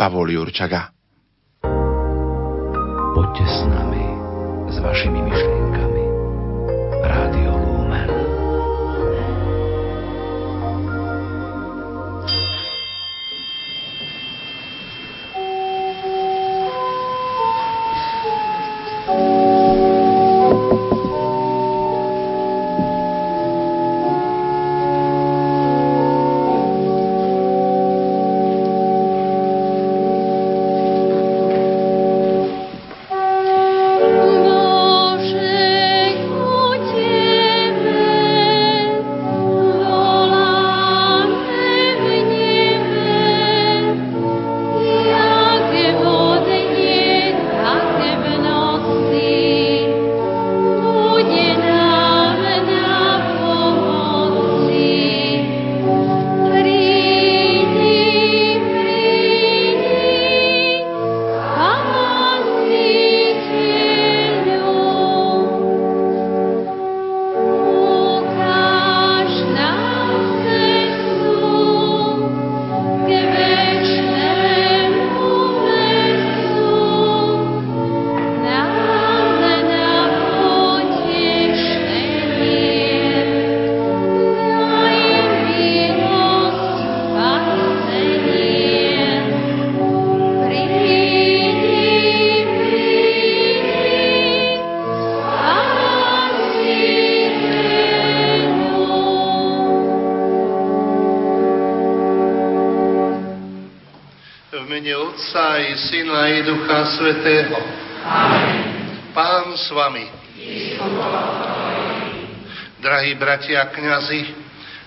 Pavol Jurčaga. Poďte s nami, s vašimi myšlienkami.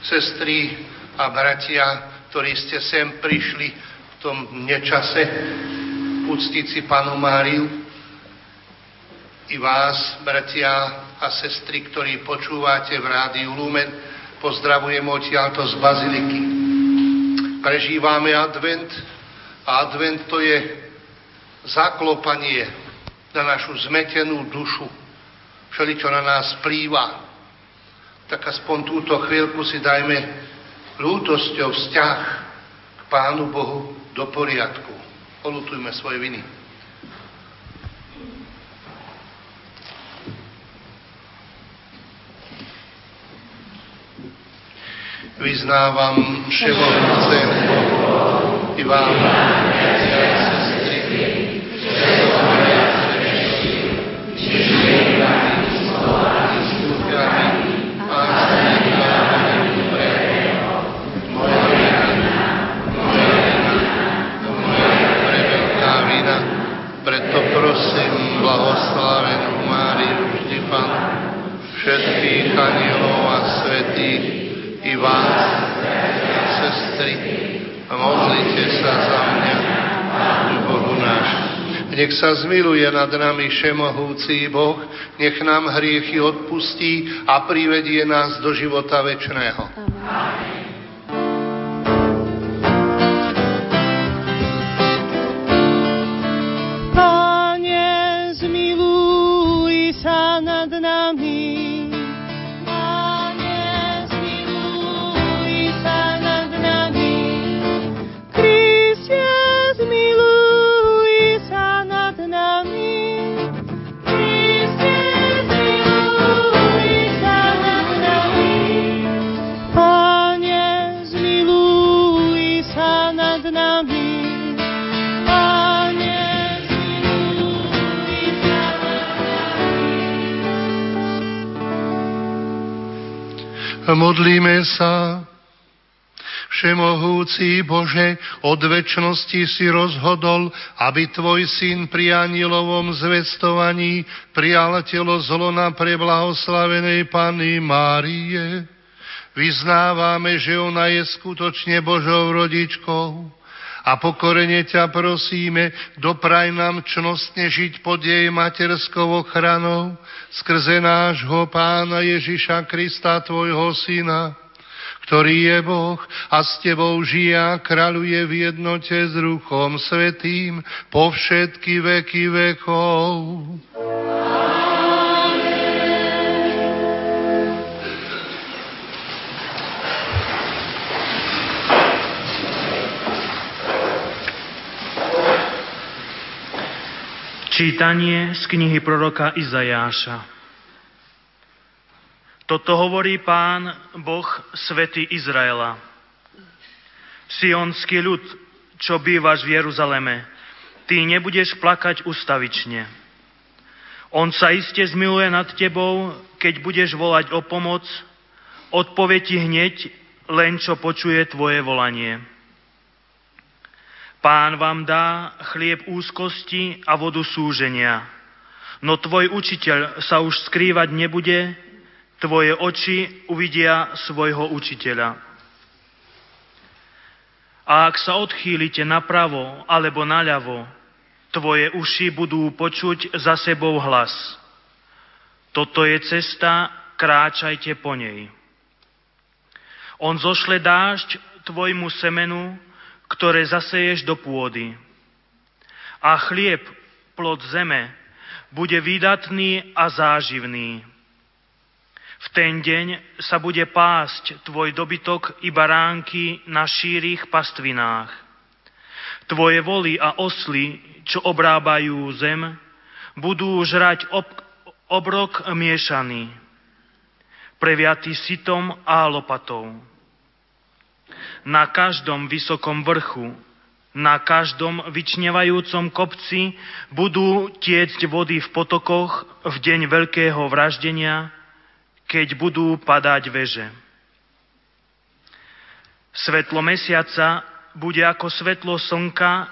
Sestry a bratia, ktorí ste sem prišli v tom nečase uctiť si Panu Máriu, i vás, bratia a sestry, ktorí počúvate v rádiu Lumen, pozdravujem odtiaľto z Baziliky. Prežívame advent a advent to je zaklopanie na našu zmetenú dušu, všeličo na nás plýva, tak aspoň túto chvíľku si dajme ľútosťou vzťah k Pánu Bohu do poriadku. Olutujme svoje viny. Vyznávam všemohúcemu i vám, i vás, sestry, modlite sa za mňa, Bohu náš. Nech sa zmiluje nad nami všemohúci Boh, nech nám hriechy odpustí a privedie nás do života večného. Amen. Modlíme sa. Všemohúci Bože, od väčšnosti si rozhodol, aby Tvoj syn pri anilovom zvestovaní prijal telo zlona pre blahoslavenej Pany Márie. Vyznávame, že ona je skutočne Božou rodičkou a pokorene ťa prosíme, dopraj nám čnostne žiť pod jej materskou ochranou skrze nášho Pána Ježiša Krista, Tvojho Syna, ktorý je Boh a s Tebou žije a kráľuje v jednote s Ruchom Svetým po všetky veky vekov. Čítanie z knihy proroka Izajáša. Toto hovorí pán Boh svety Izraela. Sionský ľud, čo bývaš v Jeruzaleme, ty nebudeš plakať ustavične. On sa iste zmiluje nad tebou, keď budeš volať o pomoc, odpovie ti hneď, len čo počuje tvoje volanie. Pán vám dá chlieb úzkosti a vodu súženia. No tvoj učiteľ sa už skrývať nebude, tvoje oči uvidia svojho učiteľa. A ak sa odchýlite napravo alebo naľavo, tvoje uši budú počuť za sebou hlas. Toto je cesta, kráčajte po nej. On zošle dážď tvojmu semenu, ktoré zaseješ do pôdy. A chlieb, plod zeme, bude výdatný a záživný. V ten deň sa bude pásť tvoj dobytok i baránky na šírých pastvinách. Tvoje voly a osly, čo obrábajú zem, budú žrať ob- obrok miešaný, previatý sitom a lopatou na každom vysokom vrchu, na každom vyčnevajúcom kopci budú tiecť vody v potokoch v deň veľkého vraždenia, keď budú padať veže. Svetlo mesiaca bude ako svetlo slnka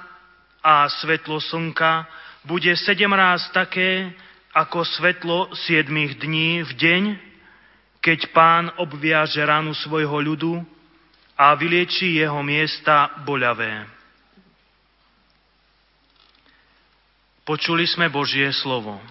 a svetlo slnka bude sedem ráz také ako svetlo siedmých dní v deň, keď pán obviaže ranu svojho ľudu a vylieči jeho miesta boľavé. Počuli sme Božie slovo.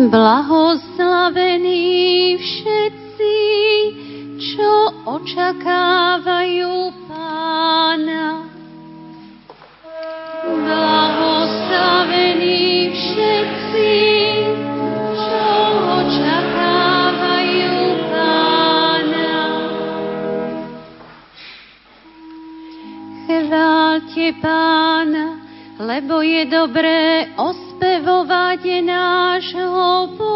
Blahoslavení všetci, čo očakávajú Pána. Blahoslavení všetci, čo očakávajú Pána. Chváľte Pána, lebo je dobré ospevovať nášho Boha,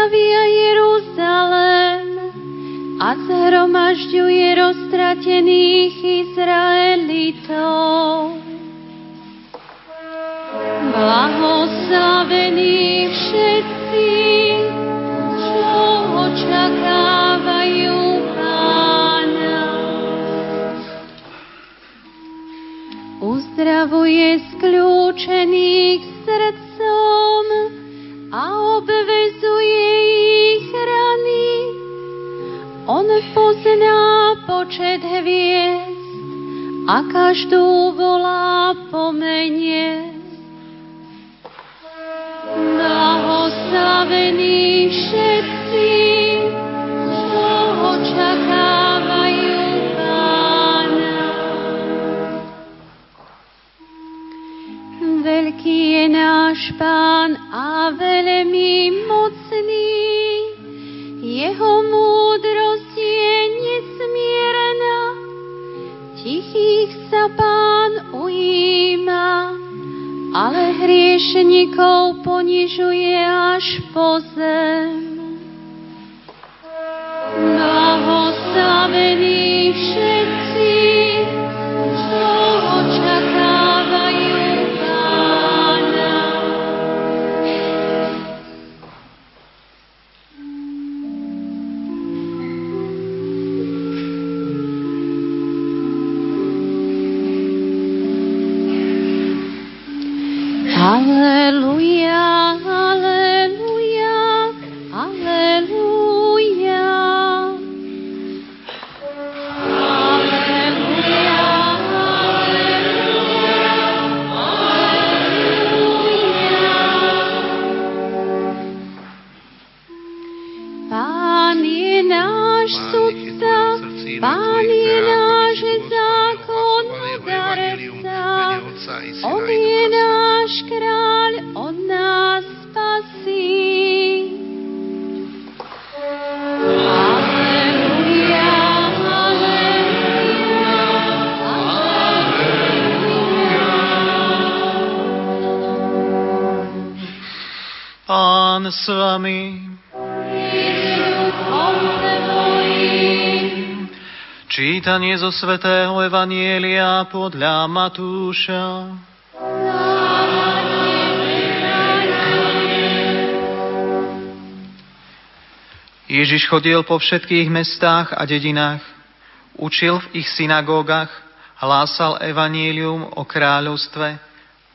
stavia Jeruzalém a zhromažďuje roztratených Izraelitov. Blahoslavení všetci, čo očakávajú Pána. Uzdravuje skľúčených srdcom a obvezuje pozná počet hviezd a každú volá po mene. Blahoslavení všetci, hriešnikov ponižuje až po zem. V darca. mene Otca i Syna On je náš kráľ, on nás spasí. Pán s vami. Čítanie zo svätého Evanielia podľa Matúša. Ježiš chodil po všetkých mestách a dedinách, učil v ich synagógach, hlásal evanílium o kráľovstve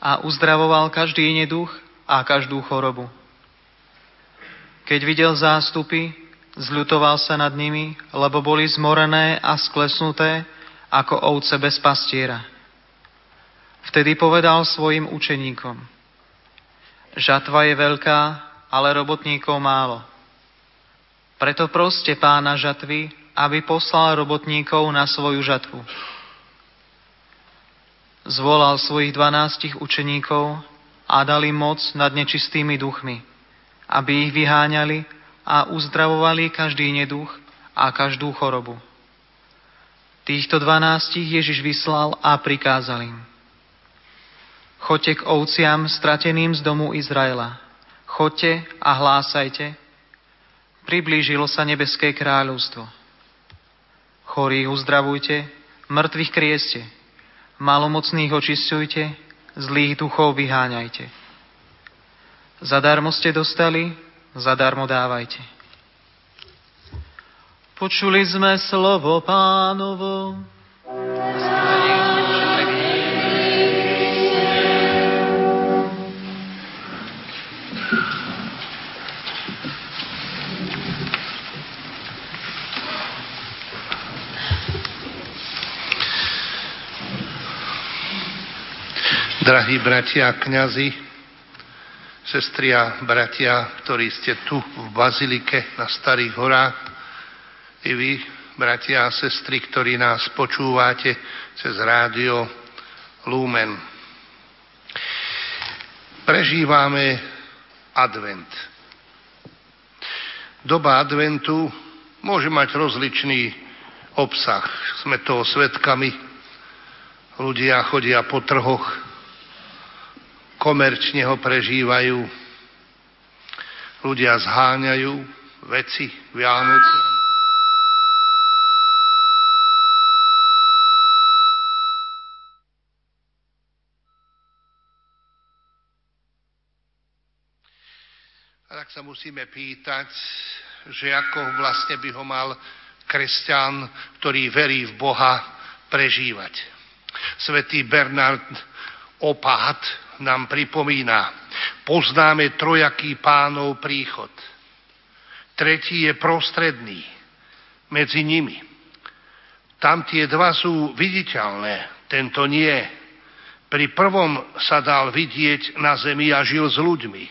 a uzdravoval každý neduch a každú chorobu. Keď videl zástupy, zľutoval sa nad nimi, lebo boli zmorené a sklesnuté ako ovce bez pastiera. Vtedy povedal svojim učeníkom, žatva je veľká, ale robotníkov málo. Preto proste pána žatvy, aby poslal robotníkov na svoju žatvu. Zvolal svojich dvanástich učeníkov a dal im moc nad nečistými duchmi, aby ich vyháňali a uzdravovali každý neduch a každú chorobu. Týchto dvanástich Ježiš vyslal a prikázal im. Choďte k ovciam strateným z domu Izraela. Choďte a hlásajte, priblížilo sa nebeské kráľovstvo. Chorých uzdravujte, mŕtvych krieste, malomocných očistujte, zlých duchov vyháňajte. Zadarmo ste dostali, zadarmo dávajte. Počuli sme slovo pánovo. Drahí bratia a kňazi, sestri a bratia, ktorí ste tu v Bazilike na Starých horách, i vy, bratia a sestry, ktorí nás počúvate cez rádio Lumen. Prežívame advent. Doba adventu môže mať rozličný obsah. Sme toho svetkami. Ľudia chodia po trhoch, komerčne ho prežívajú. Ľudia zháňajú veci Vianoce. Tak sa musíme pýtať, že ako vlastne by ho mal kresťan, ktorý verí v Boha, prežívať. Svetý Bernard Opát nám pripomína, poznáme trojaký pánov príchod. Tretí je prostredný medzi nimi. Tam tie dva sú viditeľné, tento nie. Pri prvom sa dal vidieť na zemi a žil s ľuďmi.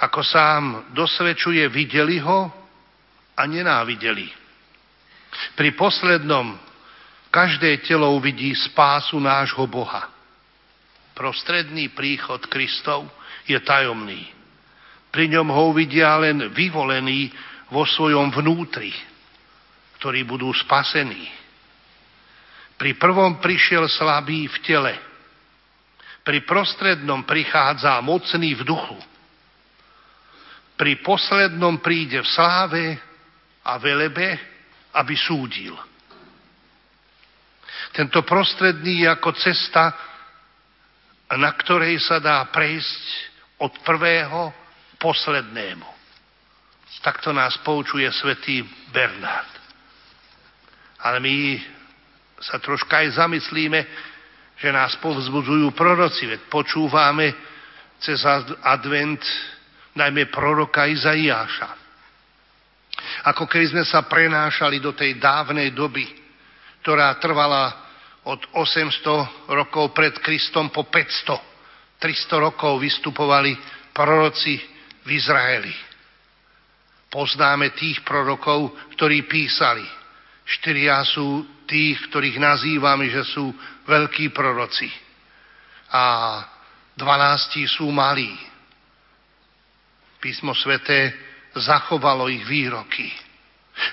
Ako sám dosvedčuje, videli ho a nenávideli. Pri poslednom každé telo uvidí spásu nášho Boha. Prostredný príchod Kristov je tajomný. Pri ňom ho uvidia len vyvolení vo svojom vnútri, ktorí budú spasení. Pri prvom prišiel slabý v tele. Pri prostrednom prichádza mocný v duchu. Pri poslednom príde v sláve a velebe, aby súdil. Tento prostredný je ako cesta, na ktorej sa dá prejsť od prvého k poslednému. Takto nás poučuje svätý Bernard. Ale my sa troška aj zamyslíme, že nás povzbudzujú proroci, veď počúvame cez advent najmä proroka Izaiáša. Ako keby sme sa prenášali do tej dávnej doby, ktorá trvala od 800 rokov pred Kristom po 500. 300 rokov vystupovali proroci v Izraeli. Poznáme tých prorokov, ktorí písali Štyria sú tých, ktorých nazývame, že sú veľkí proroci. A dvanácti sú malí. Písmo sveté zachovalo ich výroky.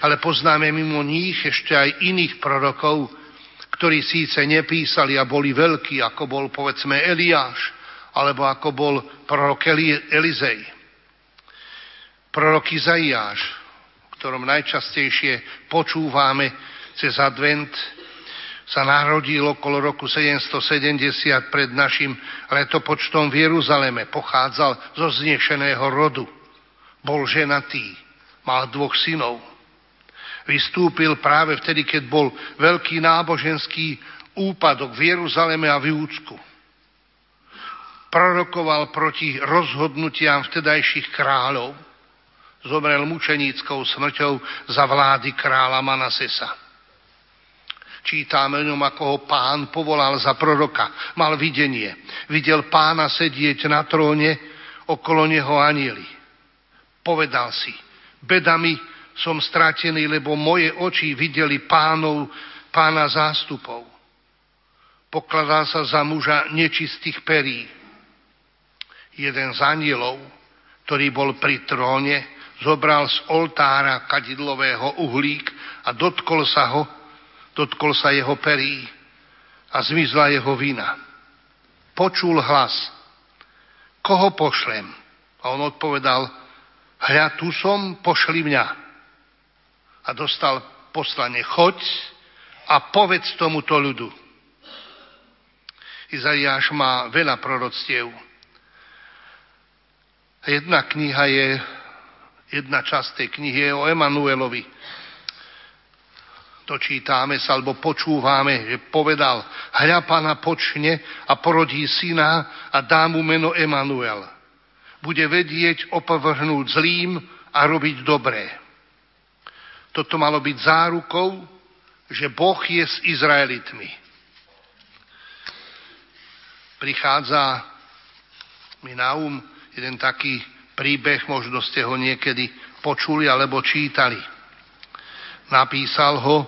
Ale poznáme mimo nich ešte aj iných prorokov, ktorí síce nepísali a boli veľkí, ako bol povedzme Eliáš, alebo ako bol prorok Elizej. Prorok Izaiáš, o ktorom najčastejšie počúvame cez advent, sa narodil okolo roku 770 pred našim letopočtom v Jeruzaleme. Pochádzal zo znešeného rodu. Bol ženatý, mal dvoch synov. Vystúpil práve vtedy, keď bol veľký náboženský úpadok v Jeruzaleme a v Júdsku. Prorokoval proti rozhodnutiam vtedajších kráľov. Zomrel mučeníckou smrťou za vlády kráľa Manasesa Čítame o ňom, ako ho pán povolal za proroka. Mal videnie. Videl pána sedieť na tróne, okolo neho anieli. Povedal si, bedami som stratený, lebo moje oči videli pánov, pána zástupov. Pokladal sa za muža nečistých perí. Jeden z anielov, ktorý bol pri tróne, zobral z oltára kadidlového uhlík a dotkol sa ho dotkol sa jeho perí a zmizla jeho vina. Počul hlas, koho pošlem? A on odpovedal, hľa tu som, pošli mňa. A dostal poslanie, choď a povedz tomuto ľudu. Izaiáš má veľa proroctiev. Jedna kniha je, jedna časť tej knihy je o Emanuelovi, dočítame sa alebo počúvame, že povedal, hľa pána počne a porodí syna a dá mu meno Emanuel. Bude vedieť opovrhnúť zlým a robiť dobré. Toto malo byť zárukou, že Boh je s Izraelitmi. Prichádza mi na um jeden taký príbeh, možno ste ho niekedy počuli alebo čítali. Napísal ho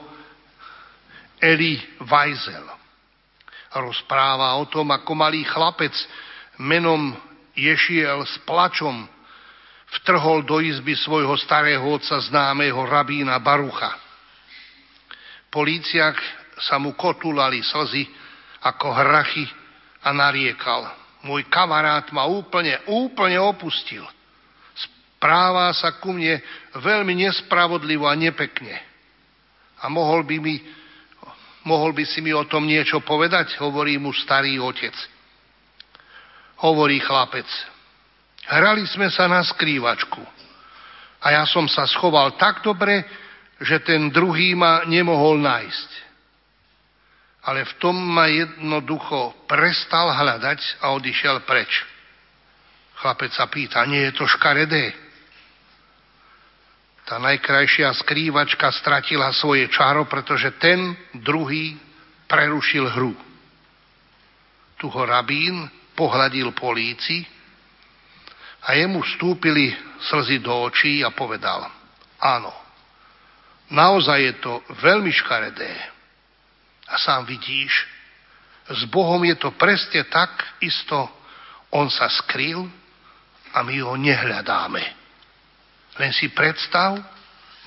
Eli Weisel. Rozpráva o tom, ako malý chlapec menom Ješiel s plačom vtrhol do izby svojho starého otca známeho rabína Barucha. Políciak sa mu kotulali slzy ako hrachy a nariekal. Môj kamarát ma úplne, úplne opustil. Správa sa ku mne veľmi nespravodlivo a nepekne. A mohol by mi Mohol by si mi o tom niečo povedať? Hovorí mu starý otec. Hovorí chlapec. Hrali sme sa na skrývačku. A ja som sa schoval tak dobre, že ten druhý ma nemohol nájsť. Ale v tom ma jednoducho prestal hľadať a odišiel preč. Chlapec sa pýta, nie je to škaredé? Tá najkrajšia skrývačka stratila svoje čaro, pretože ten druhý prerušil hru. Tu ho rabín pohľadil políci a jemu vstúpili slzy do očí a povedal, áno, naozaj je to veľmi škaredé. A sám vidíš, s Bohom je to presne tak isto, on sa skryl a my ho nehľadáme. Len si predstav,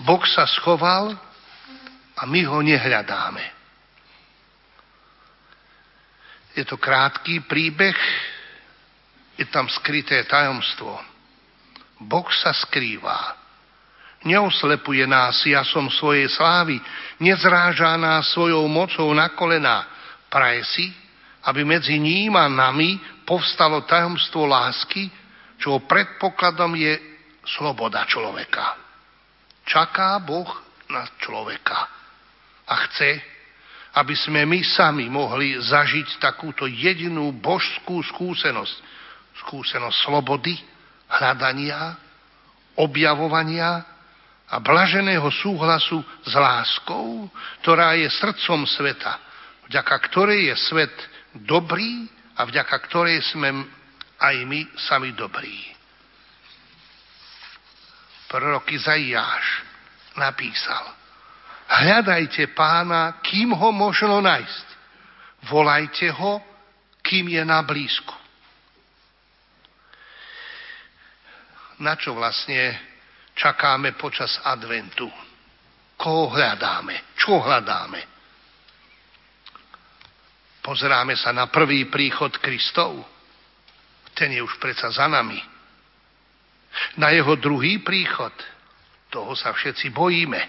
Boh sa schoval a my ho nehľadáme. Je to krátky príbeh, je tam skryté tajomstvo. Boh sa skrýva. Neoslepuje nás jasom svojej slávy, nezráža nás svojou mocou na kolená. Praje si, aby medzi ním a nami povstalo tajomstvo lásky, čo predpokladom je sloboda človeka. Čaká Boh na človeka a chce, aby sme my sami mohli zažiť takúto jedinú božskú skúsenosť. Skúsenosť slobody, hľadania, objavovania a blaženého súhlasu s láskou, ktorá je srdcom sveta, vďaka ktorej je svet dobrý a vďaka ktorej sme aj my sami dobrí prorok Izaiáš napísal. Hľadajte pána, kým ho možno nájsť. Volajte ho, kým je na blízku. Na čo vlastne čakáme počas adventu? Koho hľadáme? Čo hľadáme? Pozeráme sa na prvý príchod Kristov. Ten je už predsa za nami. Na jeho druhý príchod. Toho sa všetci bojíme.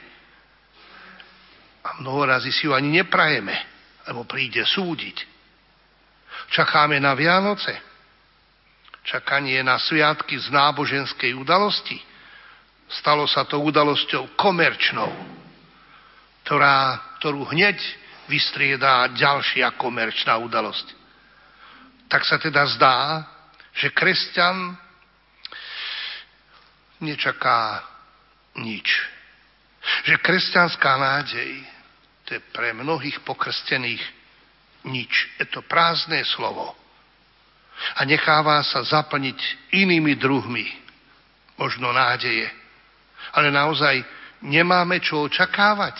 A mnoho razy si ho ani neprajeme, lebo príde súdiť. Čakáme na Vianoce. Čakanie na sviatky z náboženskej udalosti. Stalo sa to udalosťou komerčnou, ktorá, ktorú hneď vystriedá ďalšia komerčná udalosť. Tak sa teda zdá, že kresťan nečaká nič. Že kresťanská nádej, to je pre mnohých pokrstených nič. Je to prázdne slovo. A necháva sa zaplniť inými druhmi, možno nádeje. Ale naozaj nemáme čo očakávať.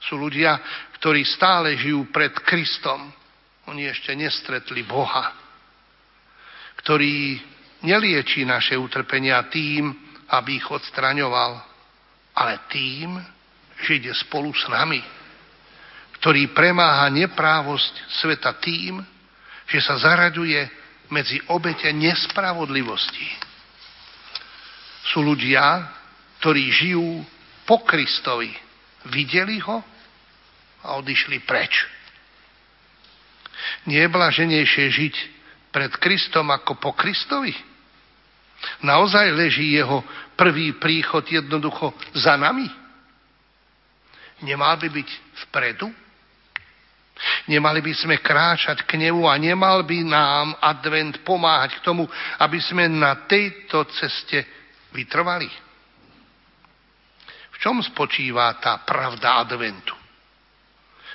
Sú ľudia, ktorí stále žijú pred Kristom. Oni ešte nestretli Boha, ktorý neliečí naše utrpenia tým, aby ich odstraňoval, ale tým, že ide spolu s nami, ktorý premáha neprávosť sveta tým, že sa zaraďuje medzi obete nespravodlivosti. Sú ľudia, ktorí žijú po Kristovi, videli ho a odišli preč. Nie je blaženejšie žiť pred Kristom ako po Kristovi? Naozaj leží jeho prvý príchod jednoducho za nami? Nemal by byť vpredu? Nemali by sme kráčať k nemu a nemal by nám advent pomáhať k tomu, aby sme na tejto ceste vytrvali? V čom spočíva tá pravda adventu?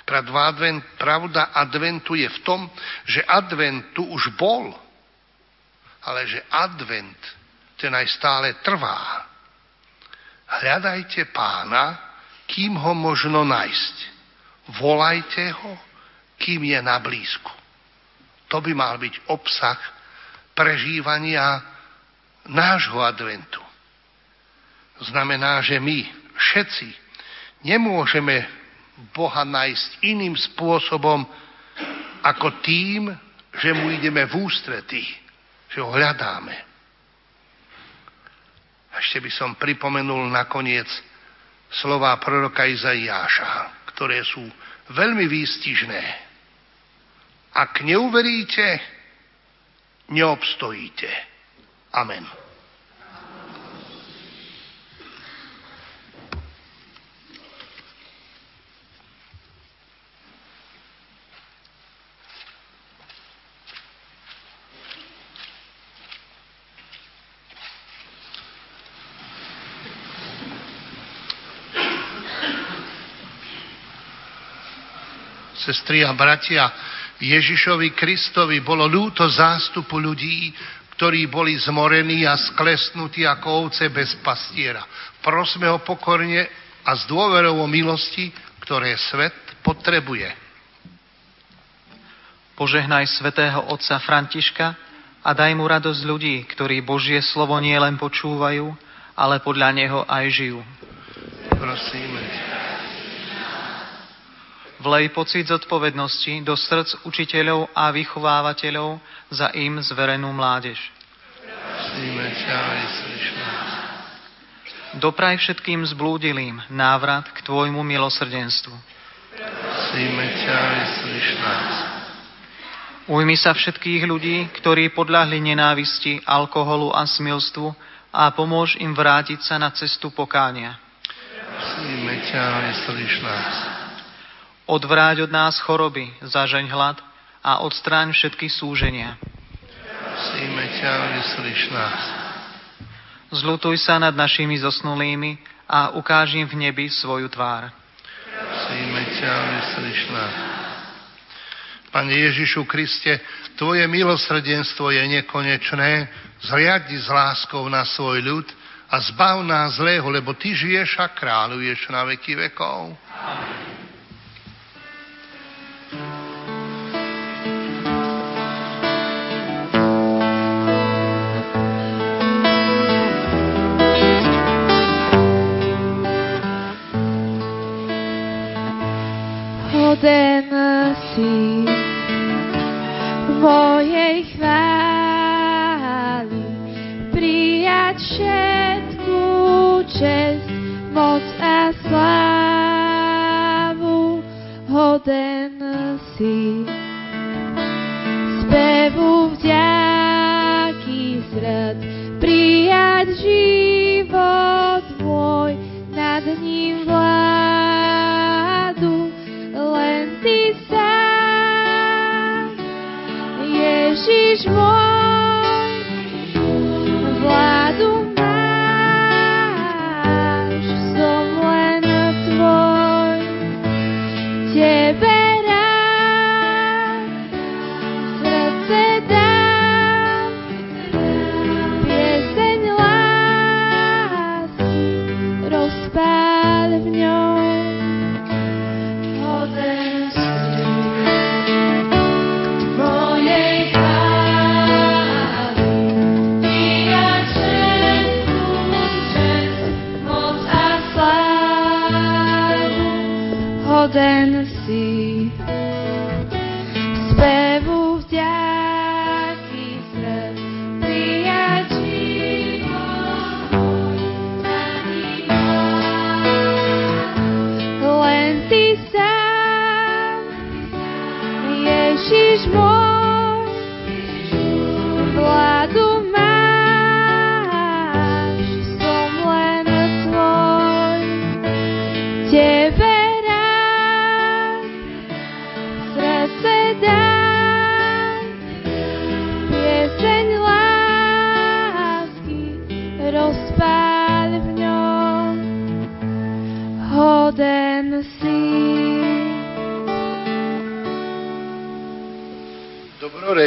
Pravda, advent, pravda adventu je v tom, že advent tu už bol, ale že advent ten aj stále trvá. Hľadajte pána, kým ho možno nájsť. Volajte ho, kým je na blízku. To by mal byť obsah prežívania nášho adventu. Znamená, že my všetci nemôžeme Boha nájsť iným spôsobom ako tým, že mu ideme v ústretí, že ho hľadáme. Ešte by som pripomenul nakoniec slova proroka Izaiáša, ktoré sú veľmi výstižné. Ak neuveríte, neobstojíte. Amen. sestry a bratia, Ježišovi Kristovi bolo ľúto zástupu ľudí, ktorí boli zmorení a sklesnutí ako ovce bez pastiera. Prosme ho pokorne a s dôverou o milosti, ktoré svet potrebuje. Požehnaj svetého otca Františka a daj mu radosť ľudí, ktorí Božie slovo nie len počúvajú, ale podľa neho aj žijú. Prosíme. Vlej pocit zodpovednosti do srdc učiteľov a vychovávateľov za im zverenú mládež. Prosíme. Dopraj všetkým zblúdilým návrat k Tvojmu milosrdenstvu. Ujmi sa všetkých ľudí, ktorí podľahli nenávisti, alkoholu a smilstvu a pomôž im vrátiť sa na cestu pokánia. Prosíme ťa, nás. Odvráť od nás choroby, zažeň hlad a odstráň všetky súženia. Prosíme ťa, vyslíš nás. Zlutuj sa nad našimi zosnulými a ukáž im v nebi svoju tvár. Prosíme ťa, vyslíš nás. Pane Ježišu Kriste, Tvoje milosrdenstvo je nekonečné, zriadi s láskou na svoj ľud a zbav nás zlého, lebo Ty žiješ a kráľuješ na veky vekov. Hoden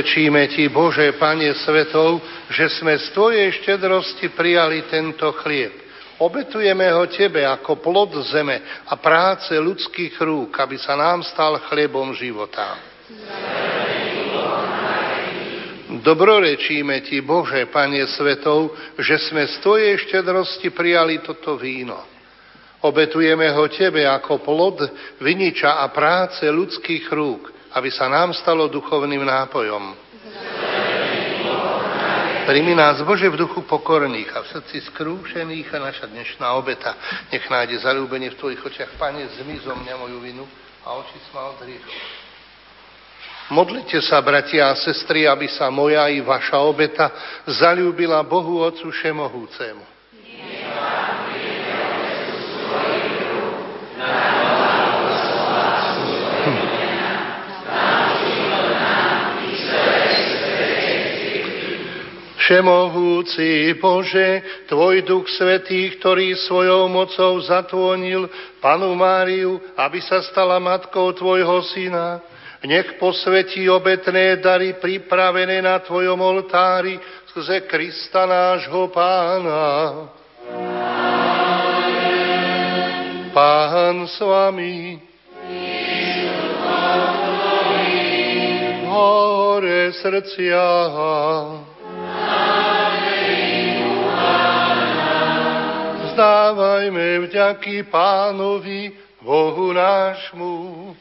Dobrorečíme Ti, Bože, Pane Svetov, že sme z Tvojej štedrosti prijali tento chlieb. Obetujeme ho Tebe ako plod zeme a práce ľudských rúk, aby sa nám stal chlebom života. Dobrorečíme Ti, Bože, Pane Svetov, že sme z Tvojej štedrosti prijali toto víno. Obetujeme ho Tebe ako plod viniča a práce ľudských rúk, aby sa nám stalo duchovným nápojom. Primi nás, Bože, v duchu pokorných a v srdci skrúšených a naša dnešná obeta nech nájde zalúbenie v Tvojich očiach. Pane, zmizo mňa moju vinu a oči ma od. Modlite sa, bratia a sestry, aby sa moja i vaša obeta zalúbila Bohu Otcu Všemohúcemu. Všemohúci Bože, Tvoj Duch Svetý, ktorý svojou mocou zatvonil Panu Máriu, aby sa stala matkou Tvojho Syna, nech posvetí obetné dary pripravené na Tvojom oltári skrze Krista nášho Pána. Pán s vami. Hore srdcia. Vzdávajme vďaky pánovi, Bohu nášmu.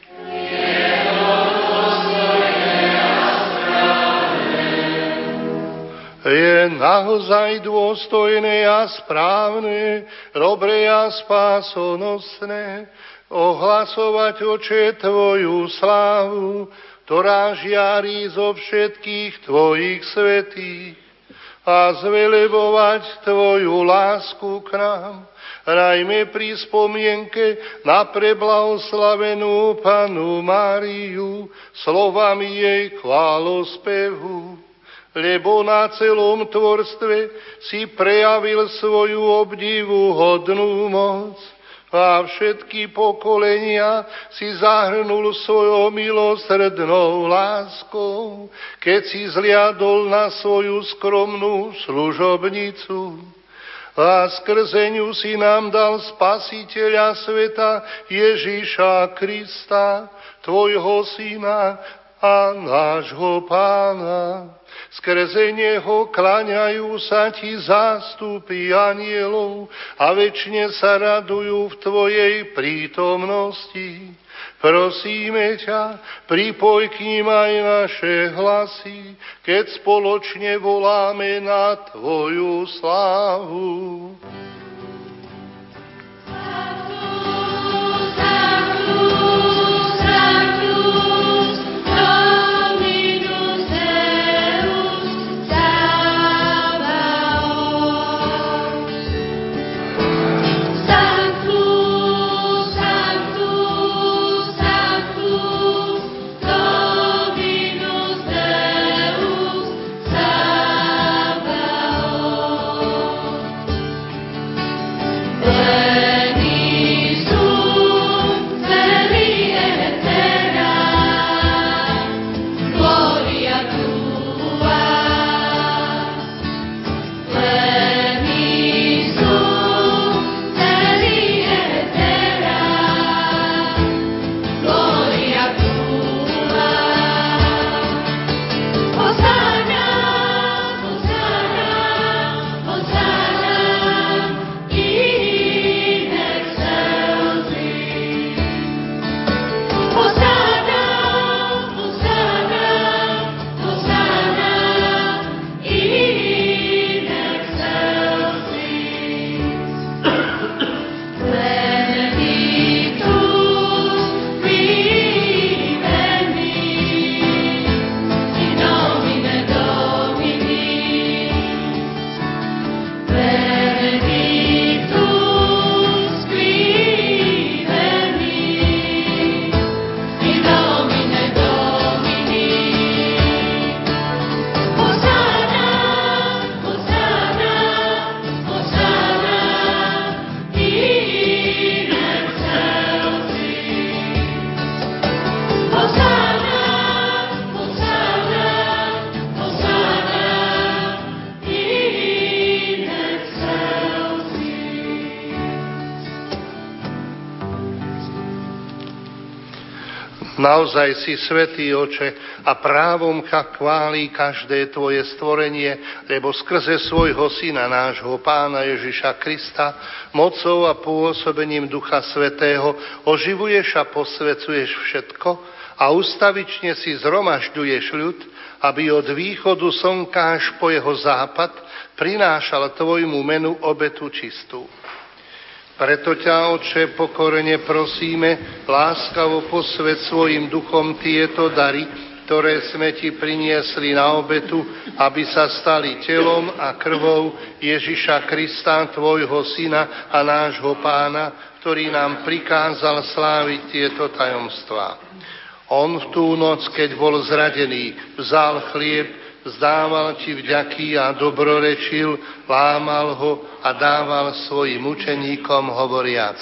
Je naozaj dôstojné a správne, dobre a spásonosné, ohlasovať oče Tvoju slávu, ktorá žiarí zo všetkých Tvojich svetých a zvelebovať Tvoju lásku k nám, najmä pri spomienke na preblahoslavenú Panu Máriu, slovami jej chválospevu. Lebo na celom tvorstve si prejavil svoju obdivu hodnú moc a všetky pokolenia si zahrnul svojou milosrdnou láskou, keď si zliadol na svoju skromnú služobnicu. a skrze ňu si nám dal spasiteľa sveta Ježíša Krista, Tvojho Syna a nášho Pána. Skrze Neho klaňajú sa Ti zástupy anielov a väčšine sa radujú v Tvojej prítomnosti. Prosíme ťa, pripoj k ním aj naše hlasy, keď spoločne voláme na Tvoju slávu. Naozaj si svetý oče a právom chváli každé tvoje stvorenie, lebo skrze svojho syna, nášho pána Ježiša Krista, mocou a pôsobením Ducha Svetého oživuješ a posvecuješ všetko a ustavične si zhromažďuješ ľud, aby od východu slnka až po jeho západ prinášal tvojmu menu obetu čistú. Preto ťa, Oče, pokorene prosíme, láskavo posved svojim duchom tieto dary, ktoré sme ti priniesli na obetu, aby sa stali telom a krvou Ježiša Krista, tvojho syna a nášho pána, ktorý nám prikázal sláviť tieto tajomstvá. On v tú noc, keď bol zradený, vzal chlieb, zdával ti vďaky a dobrorečil, lámal ho a dával svojim učeníkom hovoriac.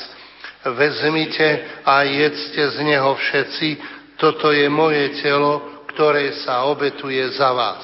Vezmite a jedzte z neho všetci, toto je moje telo, ktoré sa obetuje za vás.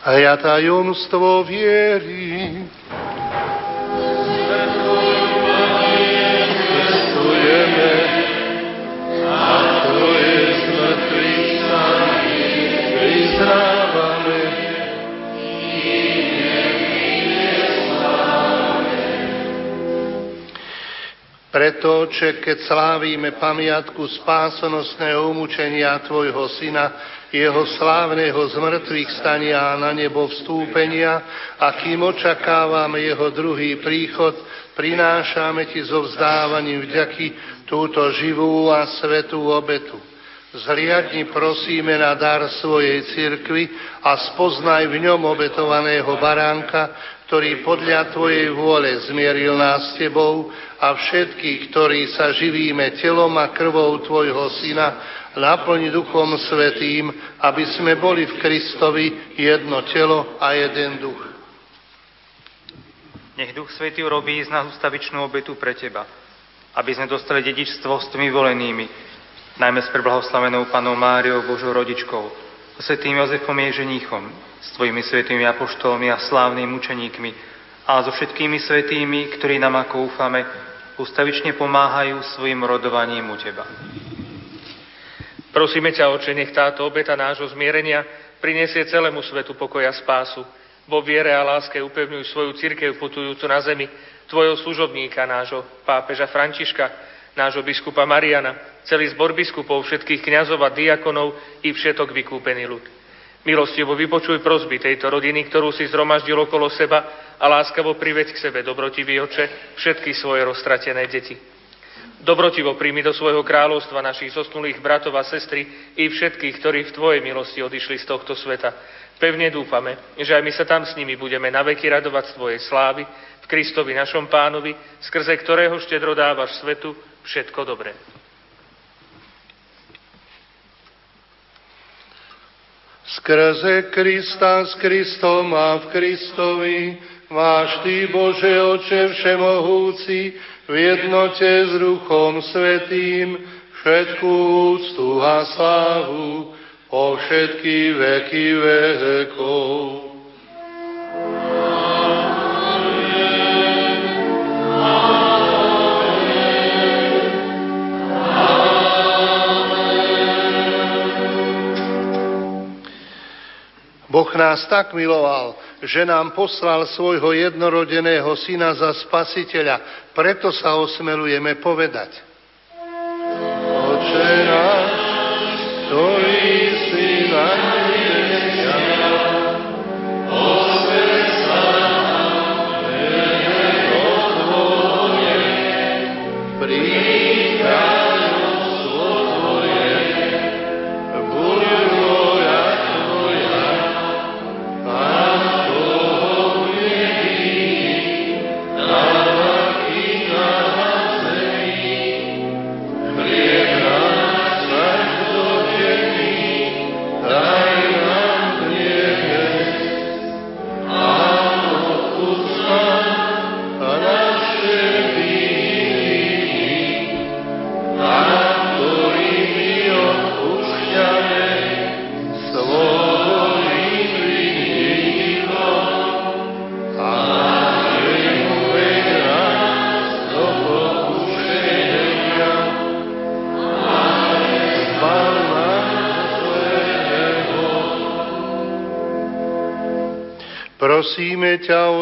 A ja tajomstvo viery. Preto, Oče, keď slávime pamiatku spásonosného umúčenia Tvojho Syna, jeho slávneho zmrtvých stania a na nebo vstúpenia a kým očakávame jeho druhý príchod, prinášame Ti so vzdávaním vďaky túto živú a svetú obetu. Zliadni prosíme na dar svojej cirkvi a spoznaj v ňom obetovaného baránka, ktorý podľa Tvojej vôle zmieril nás s Tebou a všetkých, ktorí sa živíme telom a krvou Tvojho Syna, naplň Duchom Svetým, aby sme boli v Kristovi jedno telo a jeden duch. Nech Duch Svetý robí z nás ustavičnú obetu pre Teba, aby sme dostali dedičstvo s Tými volenými, najmä s preblahoslavenou Panou Máriou, Božou rodičkou, so svetým Jozefom jej ženíchom, s Tvojimi svetými apoštolmi a slávnymi mučeníkmi, a so všetkými svetými, ktorí nám, ako úfame, ustavične pomáhajú svojim rodovaním u Teba. Prosíme ťa, Oče, nech táto obeta nášho zmierenia prinesie celému svetu pokoja spásu. Vo viere a láske upevňuj svoju církev putujúcu na zemi, tvojho služobníka, nášho pápeža Františka, nášho biskupa Mariana, celý zbor biskupov, všetkých kňazov a diakonov i všetok vykúpený ľud. Milostivo vypočuj prosby tejto rodiny, ktorú si zhromaždil okolo seba a láskavo priveď k sebe, dobrotivý oče, všetky svoje roztratené deti. Dobrotivo príjmi do svojho kráľovstva našich zosnulých bratov a sestry i všetkých, ktorí v Tvojej milosti odišli z tohto sveta. Pevne dúfame, že aj my sa tam s nimi budeme naveky radovať z Tvojej slávy, v Kristovi našom pánovi, skrze ktorého štedro dávaš svetu všetko dobré. Skrze Krista, s Kristom a v Kristovi, máš Ty, Bože Oče Všemohúci, v jednote s Duchom Svetým, všetkú úctu a slávu po všetky veky vekov. Boh nás tak miloval, že nám poslal svojho jednorodeného syna za spasiteľa. Preto sa osmelujeme povedať. Oče náš, ktorý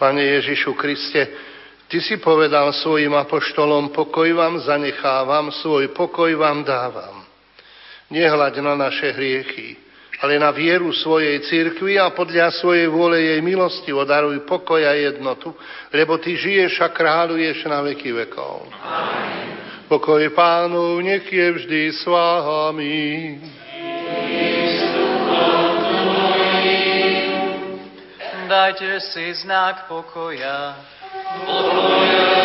Pane Ježišu Kriste, Ty si povedal svojim apoštolom, pokoj vám zanechávam, svoj pokoj vám dávam. Nehľaď na naše hriechy, ale na vieru svojej cirkvi a podľa svojej vôle jej milosti odaruj pokoj a jednotu, lebo Ty žiješ a kráľuješ na veky vekov. Amen. Pokoj pánov nech je vždy s vámi. Dajte si znak pokoja. Pokoja.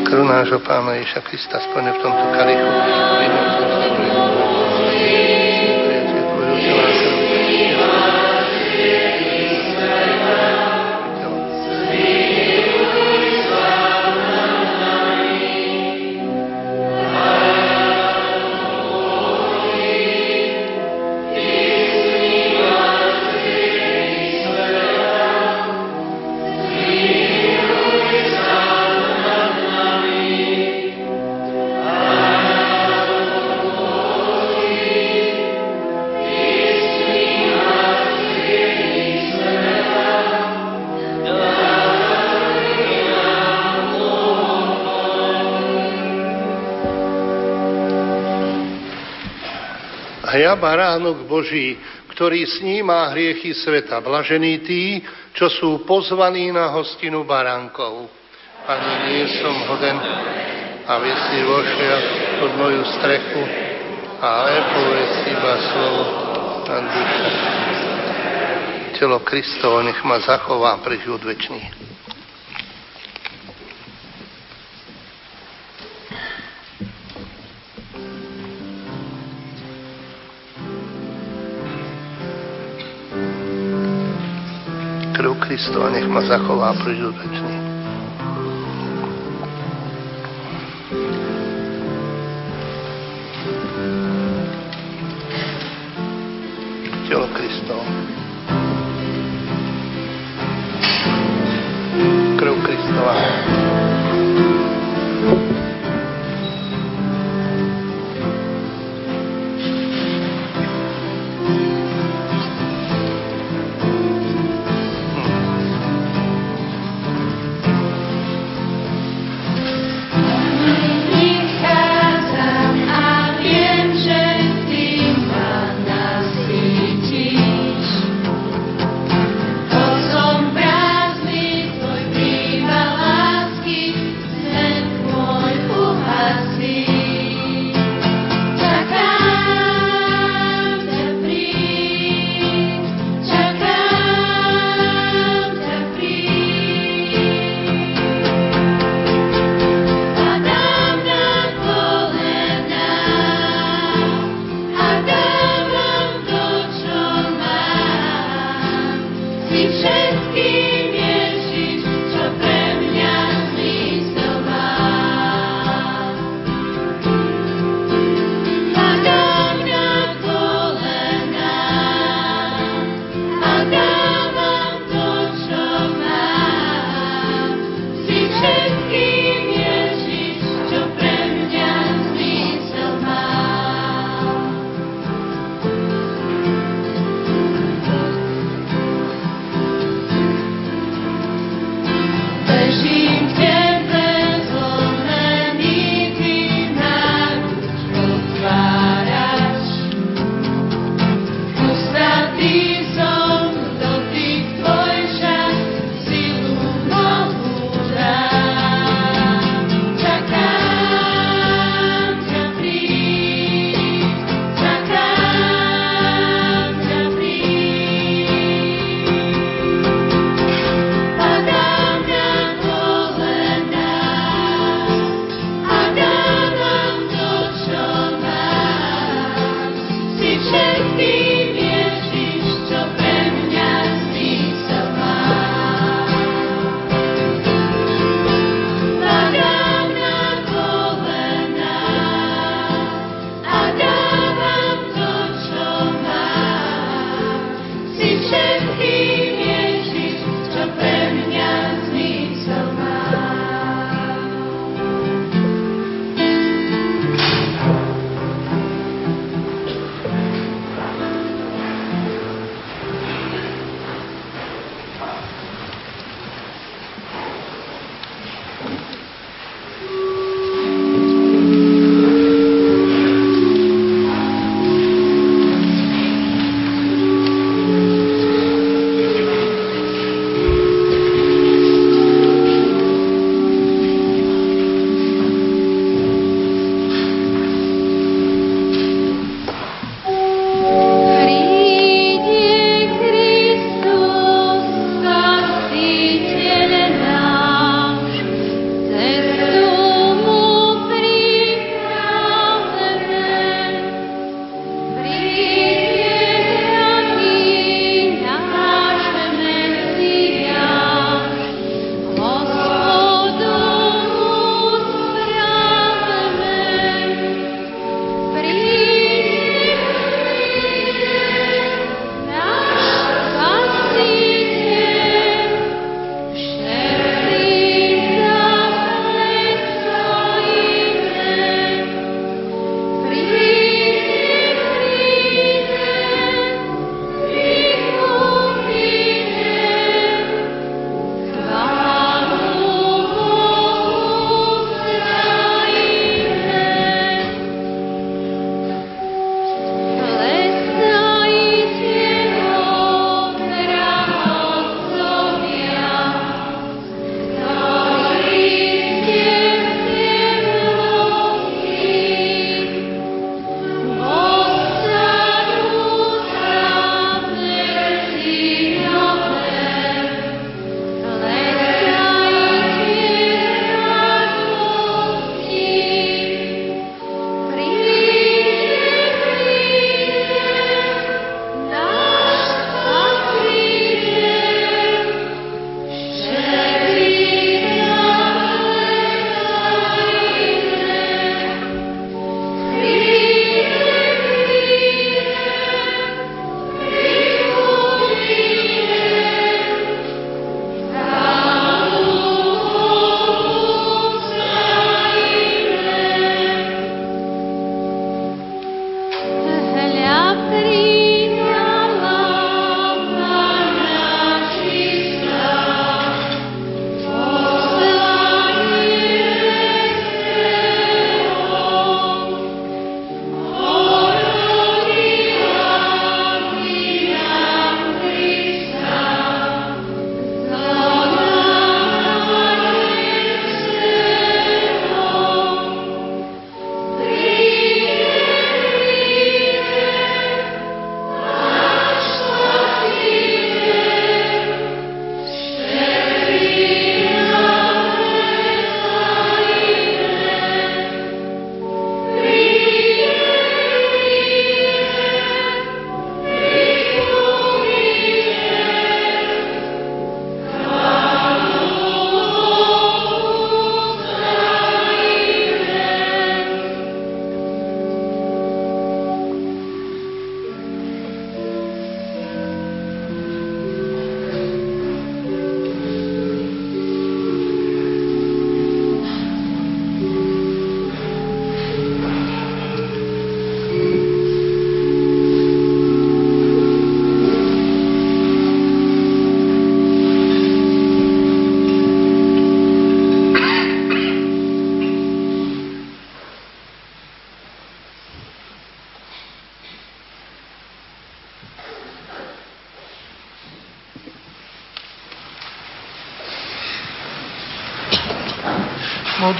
Krv nášho Pána Ježa Krista splne v tomto kalichu. Vínom Hľa baránok Boží, ktorý sníma hriechy sveta. Blažení tí, čo sú pozvaní na hostinu baránkov. Pane, nie som hoden, aby si vošiel pod moju strechu, ale povedz iba slovo a duša. Telo Kristovo nech ma zachová pre život večný. Kristova nech ma zachová pre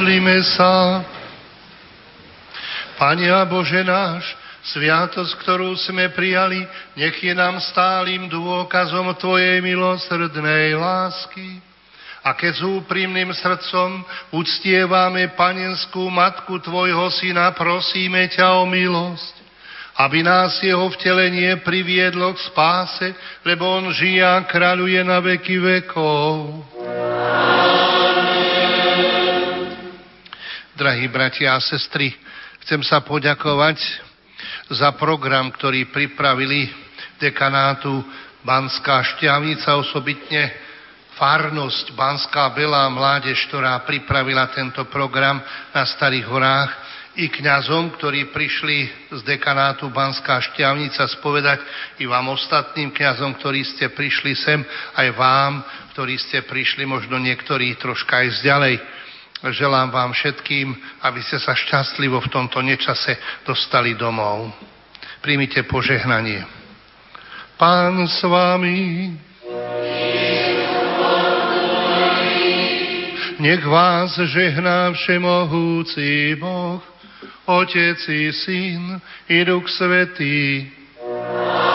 Modlíme sa. Pane a Bože náš, sviatosť, ktorú sme prijali, nech je nám stálym dôkazom Tvojej milosrdnej lásky. A keď s úprimným srdcom uctievame panenskú matku Tvojho syna, prosíme ťa o milosť, aby nás jeho vtelenie priviedlo k spáse, lebo on žije a kráľuje na veky vekov. Drahí bratia a sestry, chcem sa poďakovať za program, ktorý pripravili dekanátu Banská Šťavnica, osobitne farnosť Banská Belá Mládež, ktorá pripravila tento program na Starých horách, i kňazom, ktorí prišli z dekanátu Banská Šťavnica spovedať, i vám ostatným kňazom, ktorí ste prišli sem, aj vám, ktorí ste prišli možno niektorí troška aj zďalej. Želám vám všetkým, aby ste sa šťastlivo v tomto nečase dostali domov. Príjmite požehnanie. Pán s vami. Nech vás žehná všemohúci Boh, Otec i Syn i Duch Svetý. Milí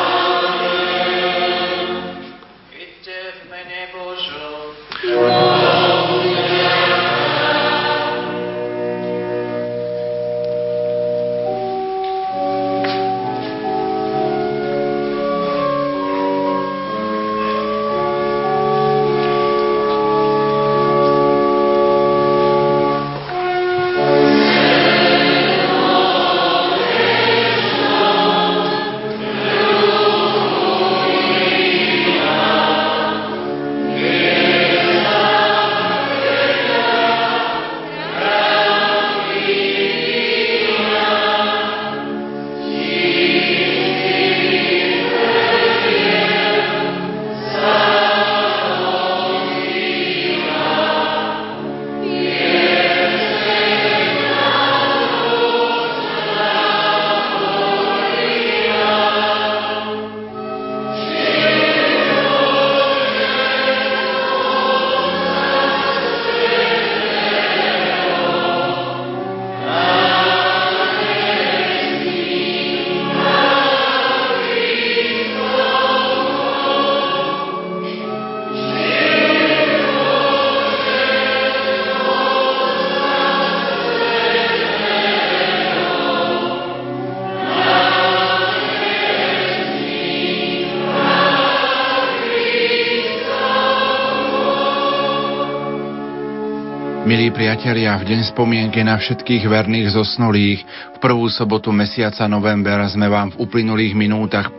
priatelia, v deň spomienky na všetkých verných zosnulých. V prvú sobotu mesiaca novembra sme vám v uplynulých minútach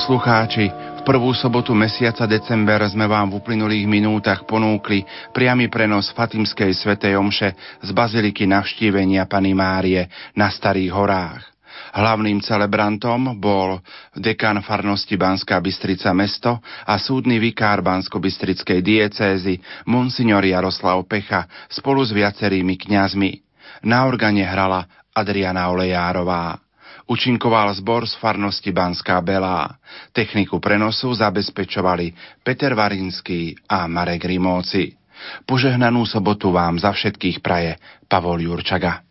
poslucháči, v prvú sobotu mesiaca december sme vám v uplynulých minútach ponúkli priamy prenos Fatimskej svetej omše z baziliky navštívenia Pany Márie na Starých horách. Hlavným celebrantom bol dekan farnosti Banská Bystrica mesto a súdny vikár Bansko-Bystrickej diecézy Monsignor Jaroslav Pecha spolu s viacerými kňazmi. Na organe hrala Adriana Olejárová. Učinkoval zbor z farnosti Banská Belá. Techniku prenosu zabezpečovali Peter Varinský a Marek Rimóci. Požehnanú sobotu vám za všetkých praje Pavol Jurčaga.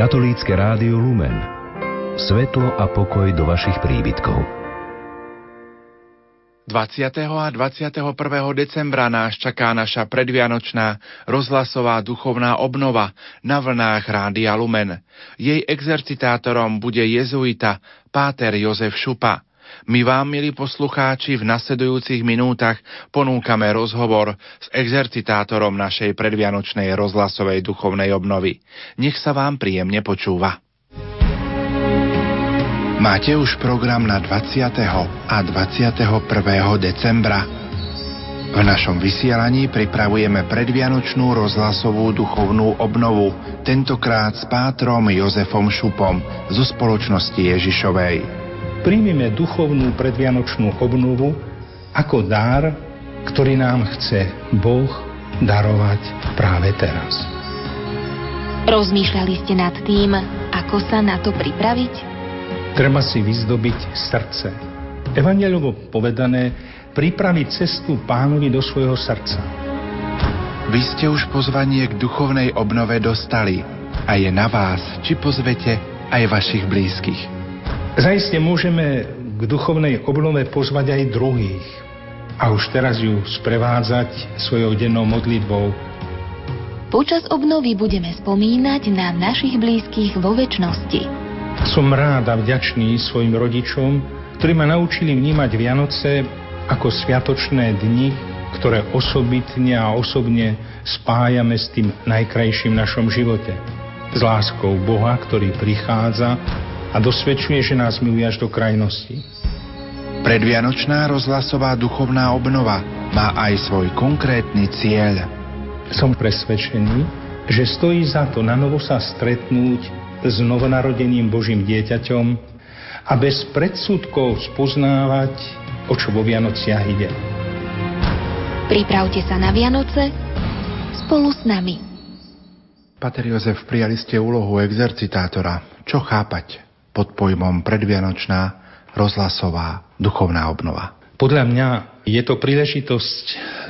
Katolícke rádio Lumen. Svetlo a pokoj do vašich príbytkov. 20. a 21. decembra nás čaká naša predvianočná rozhlasová duchovná obnova na vlnách Rádia Lumen. Jej exercitátorom bude jezuita Páter Jozef Šupa. My vám, milí poslucháči, v nasledujúcich minútach ponúkame rozhovor s exercitátorom našej predvianočnej rozhlasovej duchovnej obnovy. Nech sa vám príjemne počúva. Máte už program na 20. a 21. decembra. V našom vysielaní pripravujeme predvianočnú rozhlasovú duchovnú obnovu, tentokrát s pátrom Jozefom Šupom zo spoločnosti Ježišovej. Príjmime duchovnú predvianočnú obnovu ako dar, ktorý nám chce Boh darovať práve teraz. Rozmýšľali ste nad tým, ako sa na to pripraviť? Treba si vyzdobiť srdce. Evangelovo povedané, pripraviť cestu pánovi do svojho srdca. Vy ste už pozvanie k duchovnej obnove dostali a je na vás, či pozvete aj vašich blízkych. Zajiste môžeme k duchovnej obnove pozvať aj druhých a už teraz ju sprevádzať svojou dennou modlitbou. Počas obnovy budeme spomínať na našich blízkych vo väčšnosti. Som rád a vďačný svojim rodičom, ktorí ma naučili vnímať Vianoce ako sviatočné dni, ktoré osobitne a osobne spájame s tým najkrajším v našom živote. S láskou Boha, ktorý prichádza a dosvedčuje, že nás miluje až do krajnosti. Predvianočná rozhlasová duchovná obnova má aj svoj konkrétny cieľ. Som presvedčený, že stojí za to na novo sa stretnúť s novonarodeným Božím dieťaťom a bez predsudkov spoznávať, o čo vo Vianociach ide. Pripravte sa na Vianoce spolu s nami. Pater Jozef, prijali ste úlohu exercitátora. Čo chápať pod pojmom predvianočná rozhlasová duchovná obnova? Podľa mňa je to príležitosť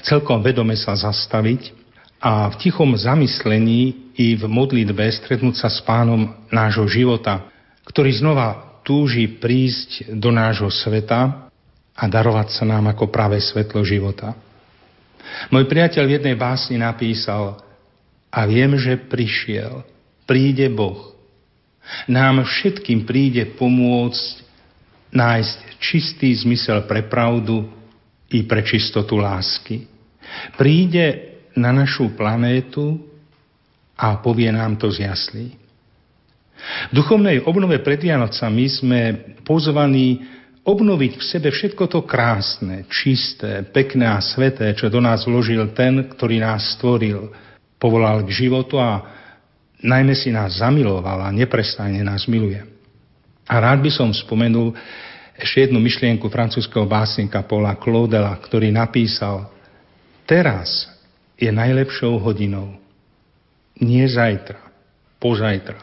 celkom vedome sa zastaviť a v tichom zamyslení i v modlitbe stretnúť sa s pánom nášho života, ktorý znova túži prísť do nášho sveta a darovať sa nám ako práve svetlo života. Môj priateľ v jednej básni napísal a viem, že prišiel, príde Boh. Nám všetkým príde pomôcť nájsť čistý zmysel pre pravdu i pre čistotu lásky. Príde na našu planétu a povie nám to z jaslí. V duchovnej obnove pred Vianocami sme pozvaní obnoviť v sebe všetko to krásne, čisté, pekné a sveté, čo do nás vložil ten, ktorý nás stvoril, povolal k životu a najmä si nás zamiloval a neprestajne nás miluje. A rád by som spomenul ešte jednu myšlienku francúzského básnika Paula Claudela, ktorý napísal Teraz je najlepšou hodinou. Nie zajtra, pozajtra,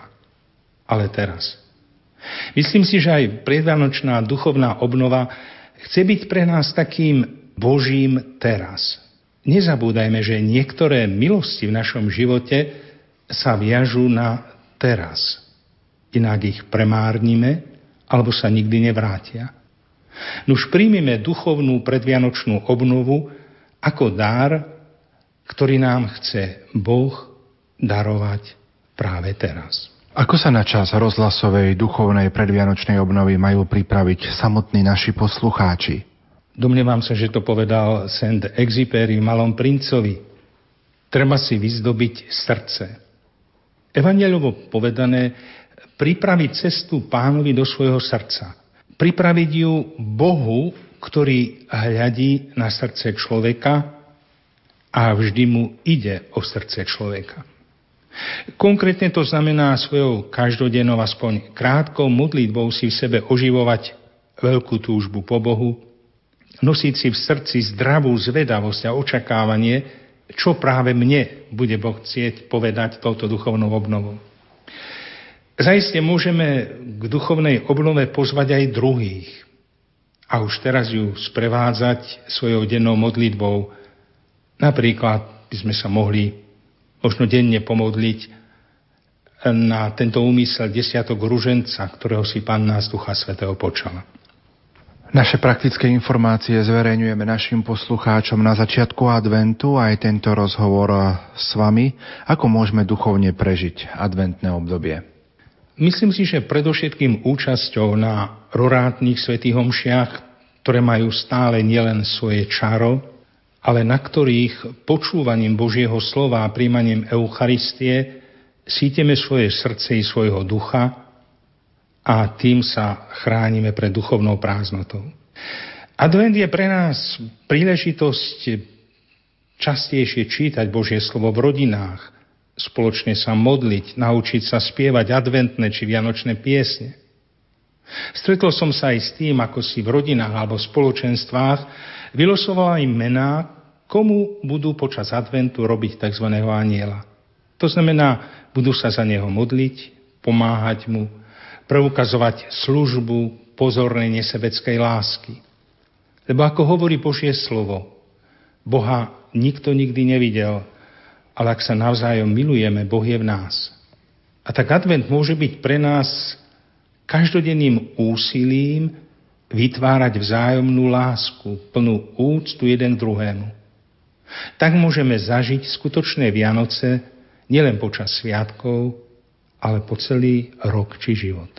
ale teraz. Myslím si, že aj predvánočná duchovná obnova chce byť pre nás takým Božím teraz. Nezabúdajme, že niektoré milosti v našom živote sa viažú na teraz. Inak ich premárnime, alebo sa nikdy nevrátia. Nuž príjmime duchovnú predvianočnú obnovu ako dar ktorý nám chce Boh darovať práve teraz. Ako sa na čas rozhlasovej duchovnej predvianočnej obnovy majú pripraviť samotní naši poslucháči? Domnievam sa, že to povedal Saint Exupéry Malom princovi. Treba si vyzdobiť srdce. Evangelovo povedané, pripraviť cestu pánovi do svojho srdca. Pripraviť ju Bohu, ktorý hľadí na srdce človeka a vždy mu ide o srdce človeka. Konkrétne to znamená svojou každodennou aspoň krátkou modlitbou si v sebe oživovať veľkú túžbu po Bohu, nosiť si v srdci zdravú zvedavosť a očakávanie, čo práve mne bude Boh chcieť povedať touto duchovnou obnovou. Zajiste môžeme k duchovnej obnove pozvať aj druhých a už teraz ju sprevádzať svojou dennou modlitbou, Napríklad by sme sa mohli možno denne pomodliť na tento úmysel desiatok ruženca, ktorého si Pán nás Ducha Svetého počala. Naše praktické informácie zverejňujeme našim poslucháčom na začiatku adventu aj tento rozhovor s vami, ako môžeme duchovne prežiť adventné obdobie. Myslím si, že predovšetkým účasťou na rorátnych svetých homšiach, ktoré majú stále nielen svoje čaro, ale na ktorých počúvaním Božieho slova a príjmaním Eucharistie síteme svoje srdce i svojho ducha a tým sa chránime pred duchovnou prázdnotou. Advent je pre nás príležitosť častejšie čítať Božie slovo v rodinách, spoločne sa modliť, naučiť sa spievať adventné či vianočné piesne. Stretol som sa aj s tým, ako si v rodinách alebo spoločenstvách vylosovala im mená, komu budú počas adventu robiť tzv. aniela. To znamená, budú sa za neho modliť, pomáhať mu, preukazovať službu pozornej nesebeckej lásky. Lebo ako hovorí Božie slovo, Boha nikto nikdy nevidel, ale ak sa navzájom milujeme, Boh je v nás. A tak advent môže byť pre nás každodenným úsilím vytvárať vzájomnú lásku, plnú úctu jeden k druhému. Tak môžeme zažiť skutočné Vianoce nielen počas sviatkov, ale po celý rok či život.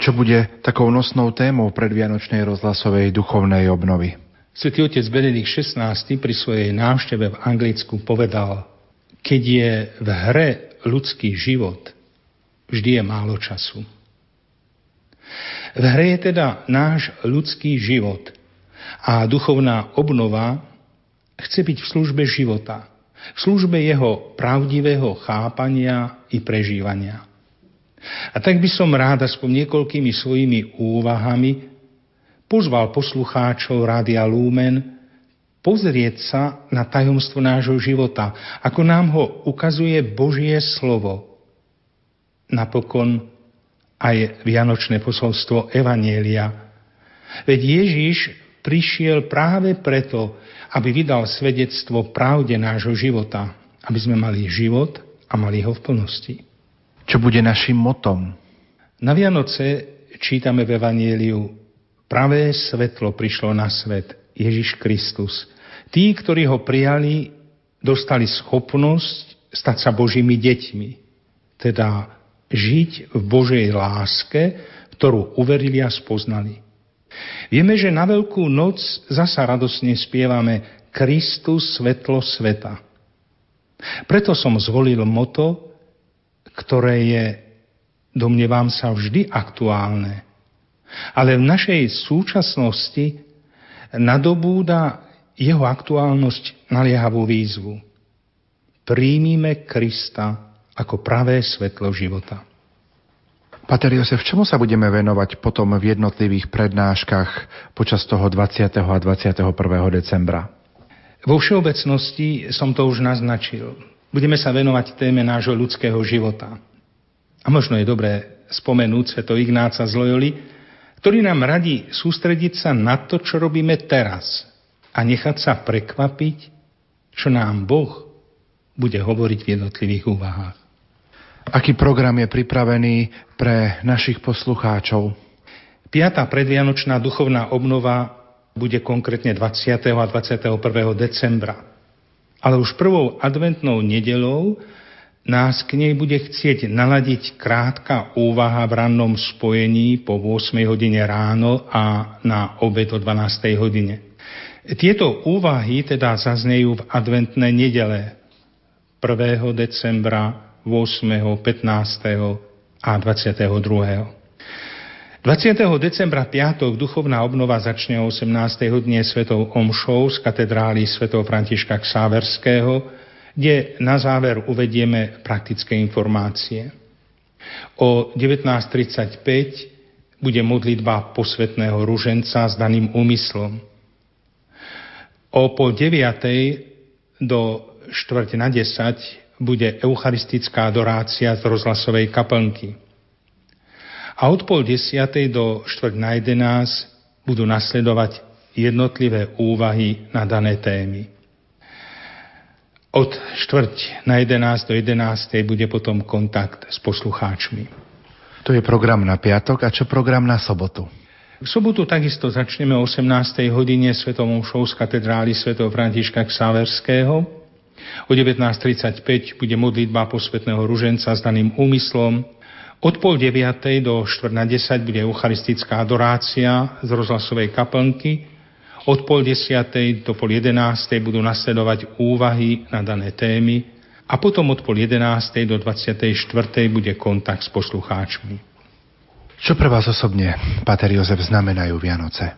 Čo bude takou nosnou témou predvianočnej rozhlasovej duchovnej obnovy? Svetý otec Benedikt XVI pri svojej návšteve v Anglicku povedal, keď je v hre ľudský život, vždy je málo času. V hre je teda náš ľudský život a duchovná obnova chce byť v službe života, v službe jeho pravdivého chápania i prežívania. A tak by som rád aspoň niekoľkými svojimi úvahami pozval poslucháčov Rádia Lumen pozrieť sa na tajomstvo nášho života, ako nám ho ukazuje Božie slovo. Napokon aj Vianočné posolstvo Evanielia. Veď Ježiš prišiel práve preto, aby vydal svedectvo pravde nášho života, aby sme mali život a mali ho v plnosti. Čo bude našim motom? Na Vianoce čítame v Evanieliu Pravé svetlo prišlo na svet, Ježiš Kristus. Tí, ktorí ho prijali, dostali schopnosť stať sa Božími deťmi. Teda žiť v Božej láske, ktorú uverili a spoznali. Vieme, že na Veľkú noc zasa radosne spievame Kristus svetlo sveta. Preto som zvolil moto, ktoré je, domnievam sa, vždy aktuálne. Ale v našej súčasnosti nadobúda jeho aktuálnosť naliehavú výzvu. Príjmime Krista ako pravé svetlo života. Pater Josef, čomu sa budeme venovať potom v jednotlivých prednáškach počas toho 20. a 21. decembra? Vo všeobecnosti som to už naznačil. Budeme sa venovať téme nášho ľudského života. A možno je dobré spomenúť sveto Ignáca z Loyoli, ktorý nám radí sústrediť sa na to, čo robíme teraz a nechať sa prekvapiť, čo nám Boh bude hovoriť v jednotlivých úvahách. Aký program je pripravený pre našich poslucháčov? Piatá predvianočná duchovná obnova bude konkrétne 20. a 21. decembra. Ale už prvou adventnou nedelou nás k nej bude chcieť naladiť krátka úvaha v rannom spojení po 8 hodine ráno a na obed o 12 hodine. Tieto úvahy teda zaznejú v adventné nedele 1. decembra 8., 15. a 22. 20. decembra piatok duchovná obnova začne o 18. dne svetou omšou z katedrály svätého Františka Ksáverského, kde na záver uvedieme praktické informácie. O 19.35 bude modlitba posvetného ruženca s daným úmyslom. O pol 9. do štvrť na 10 bude eucharistická adorácia z rozhlasovej kaplnky. A od pol desiatej do štvrť na jedenás budú nasledovať jednotlivé úvahy na dané témy. Od štvrť na 11 do 11 bude potom kontakt s poslucháčmi. To je program na piatok a čo program na sobotu? V sobotu takisto začneme o 18. hodine Svetovom šou z katedrály Sv. Františka Ksaverského. O 19.35 bude modlitba posvetného ruženca s daným úmyslom. Od pol deviatej do štvrt na 10 bude eucharistická adorácia z rozhlasovej kaplnky. Od pol desiatej do pol jedenástej budú nasledovať úvahy na dané témy a potom od pol jedenástej do 24. bude kontakt s poslucháčmi. Čo pre vás osobne, Pater Jozef, znamenajú Vianoce?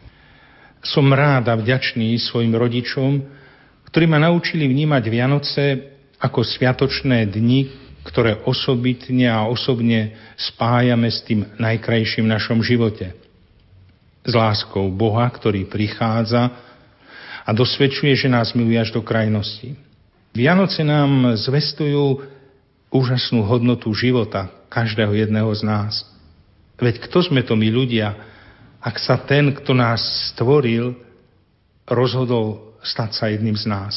Som rád a vďačný svojim rodičom, ktorí ma naučili vnímať Vianoce ako sviatočné dni, ktoré osobitne a osobne spájame s tým najkrajším v našom živote. S láskou Boha, ktorý prichádza a dosvedčuje, že nás miluje až do krajnosti. Vianoce nám zvestujú úžasnú hodnotu života každého jedného z nás. Veď kto sme to my ľudia, ak sa ten, kto nás stvoril, rozhodol stať sa jedným z nás.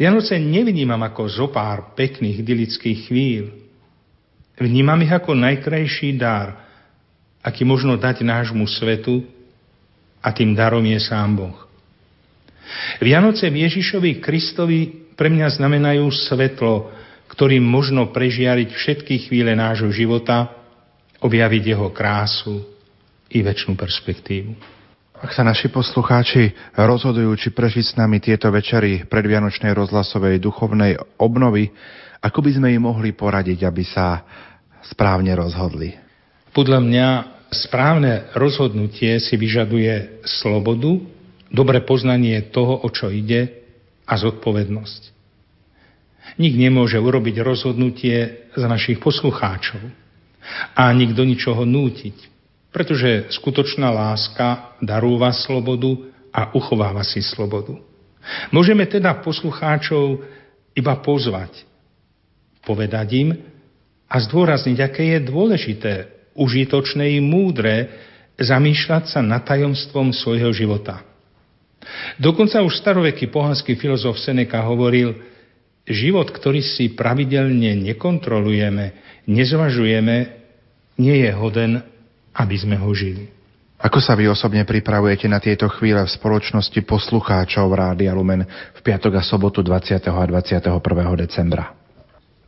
Vianoce nevnímam ako zopár pekných idylických chvíľ. Vnímam ich ako najkrajší dar, aký možno dať nášmu svetu a tým darom je sám Boh. Vianoce v Ježišovi Kristovi pre mňa znamenajú svetlo, ktorým možno prežiariť všetky chvíle nášho života, objaviť jeho krásu i väčšinu perspektívu. Ak sa naši poslucháči rozhodujú, či prežiť s nami tieto večery predvianočnej rozhlasovej duchovnej obnovy, ako by sme im mohli poradiť, aby sa správne rozhodli? Podľa mňa správne rozhodnutie si vyžaduje slobodu, dobre poznanie toho, o čo ide a zodpovednosť. Nik nemôže urobiť rozhodnutie za našich poslucháčov a nikto ničoho nútiť pretože skutočná láska darúva slobodu a uchováva si slobodu. Môžeme teda poslucháčov iba pozvať, povedať im a zdôrazniť, aké je dôležité, užitočné i múdre zamýšľať sa nad tajomstvom svojho života. Dokonca už staroveký pohanský filozof Seneca hovoril, život, ktorý si pravidelne nekontrolujeme, nezvažujeme, nie je hoden aby sme ho žili. Ako sa vy osobne pripravujete na tieto chvíle v spoločnosti poslucháčov Rádia Lumen v piatok a sobotu 20. a 21. decembra?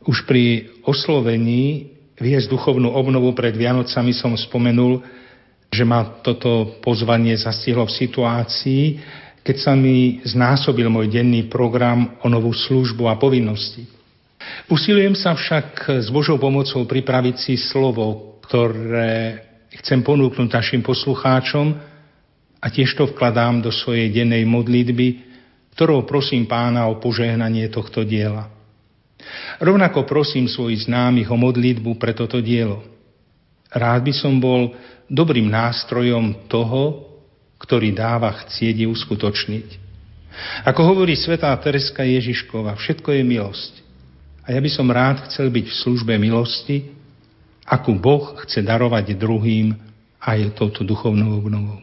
Už pri oslovení viesť duchovnú obnovu pred Vianocami som spomenul, že ma toto pozvanie zastihlo v situácii, keď sa mi znásobil môj denný program o novú službu a povinnosti. Usilujem sa však s Božou pomocou pripraviť si slovo, ktoré chcem ponúknuť našim poslucháčom a tiež to vkladám do svojej dennej modlitby, ktorou prosím pána o požehnanie tohto diela. Rovnako prosím svojich známych o modlitbu pre toto dielo. Rád by som bol dobrým nástrojom toho, ktorý dáva chcieť uskutočniť. Ako hovorí svätá Tereska Ježiškova, všetko je milosť. A ja by som rád chcel byť v službe milosti, akú Boh chce darovať druhým aj touto duchovnou obnovou.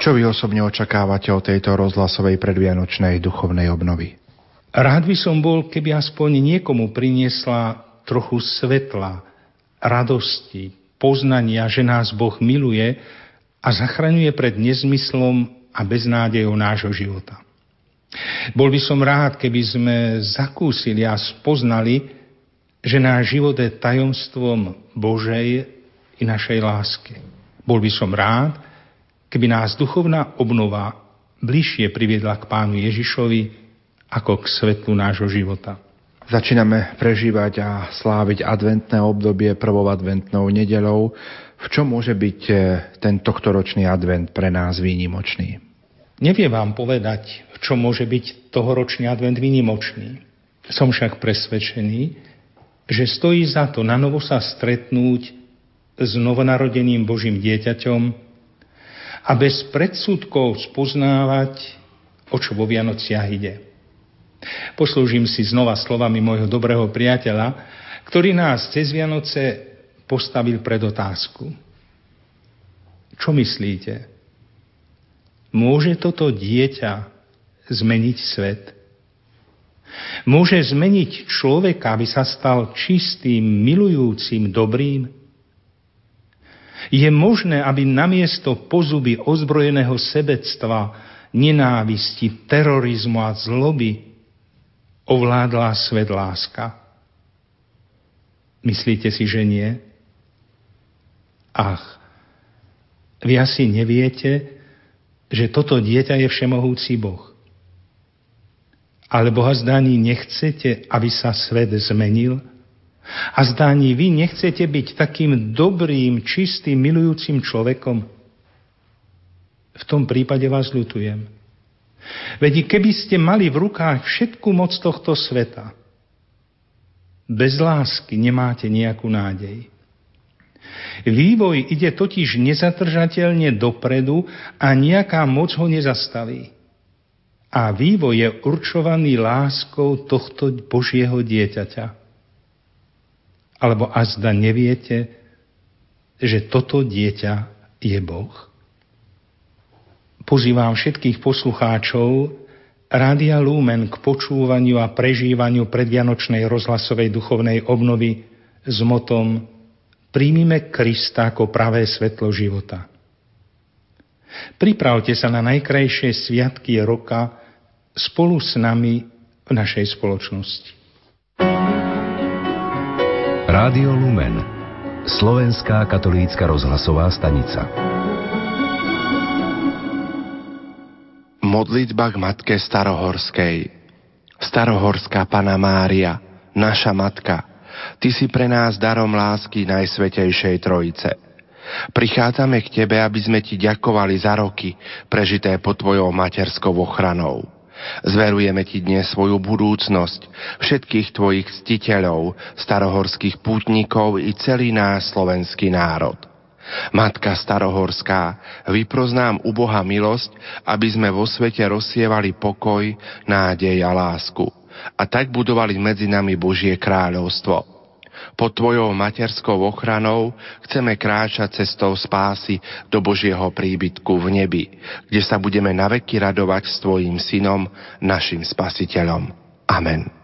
Čo vy osobne očakávate o tejto rozhlasovej predvianočnej duchovnej obnovy? Rád by som bol, keby aspoň niekomu priniesla trochu svetla, radosti, poznania, že nás Boh miluje a zachraňuje pred nezmyslom a beznádejou nášho života. Bol by som rád, keby sme zakúsili a spoznali, že náš život je tajomstvom Božej i našej lásky. Bol by som rád, keby nás duchovná obnova bližšie priviedla k Pánu Ježišovi ako k svetlu nášho života. Začíname prežívať a sláviť adventné obdobie prvou adventnou nedelou. V čom môže byť e, ten tohtoročný advent pre nás výnimočný? Neviem vám povedať, v čom môže byť tohoročný advent výnimočný. Som však presvedčený, že stojí za to na novo sa stretnúť s novonarodeným Božím dieťaťom a bez predsudkov spoznávať, o čo vo Vianociach ide. Poslúžim si znova slovami môjho dobrého priateľa, ktorý nás cez Vianoce postavil pred otázku. Čo myslíte? Môže toto dieťa zmeniť svet? Môže zmeniť človeka, aby sa stal čistým, milujúcim, dobrým? Je možné, aby namiesto pozuby ozbrojeného sebectva, nenávisti, terorizmu a zloby ovládla svet láska? Myslíte si, že nie? Ach, vy asi neviete, že toto dieťa je všemohúci Boh. Ale Boha zdaní nechcete, aby sa svet zmenil? A zdaní vy nechcete byť takým dobrým, čistým, milujúcim človekom? V tom prípade vás ľutujem. Veď keby ste mali v rukách všetku moc tohto sveta, bez lásky nemáte nejakú nádej. Vývoj ide totiž nezatržateľne dopredu a nejaká moc ho nezastaví. A vývoj je určovaný láskou tohto Božieho dieťaťa. Alebo azda neviete, že toto dieťa je Boh? Pozývam všetkých poslucháčov Rádia Lumen k počúvaniu a prežívaniu predvianočnej rozhlasovej duchovnej obnovy s motom Príjmime Krista ako pravé svetlo života. Pripravte sa na najkrajšie sviatky roka spolu s nami v našej spoločnosti. Rádio Lumen Slovenská katolícka rozhlasová stanica Modlitba k Matke Starohorskej Starohorská Pana Mária, naša Matka – Ty si pre nás darom lásky Najsvetejšej Trojice. Prichádzame k Tebe, aby sme Ti ďakovali za roky, prežité pod Tvojou materskou ochranou. Zverujeme Ti dnes svoju budúcnosť, všetkých Tvojich ctiteľov, starohorských pútnikov i celý náš slovenský národ. Matka starohorská, vyproznám u Boha milosť, aby sme vo svete rozsievali pokoj, nádej a lásku a tak budovali medzi nami Božie kráľovstvo. Pod Tvojou materskou ochranou chceme kráčať cestou spásy do Božieho príbytku v nebi, kde sa budeme naveky radovať s Tvojim synom, našim spasiteľom. Amen.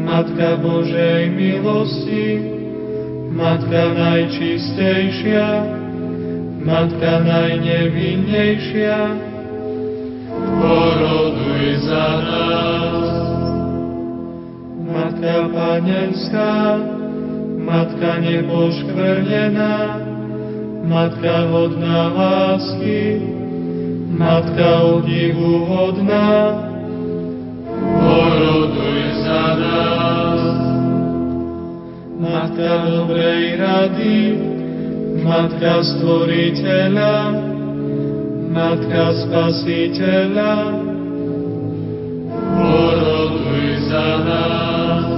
Matka Božej milosti, Matka najčistejšia, Matka najnevinnejšia, poroduj za nás. Matka Panenská, Matka nepoškvrnená, Matka hodná lásky, Matka obdivu hodná, Matka dobrej rady, Matka Stvoriteľa, Matka Spasiteľa, poroduj za nás.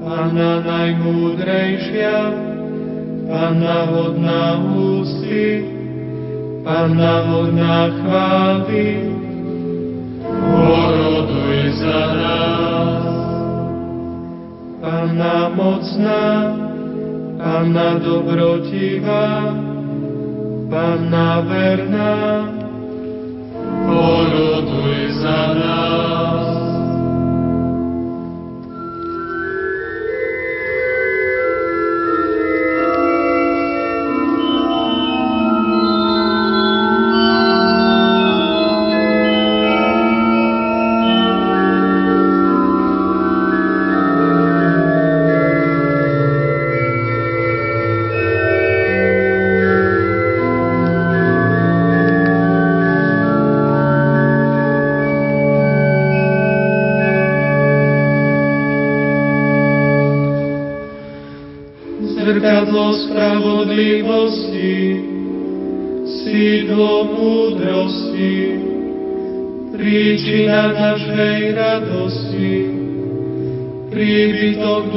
Panna najmúdrejšia, Panna hodná ústy, Panna hodná chvály, poroduj za nás. Panna mocná, Panna dobrotivá, Panna verná, poroduj za nás.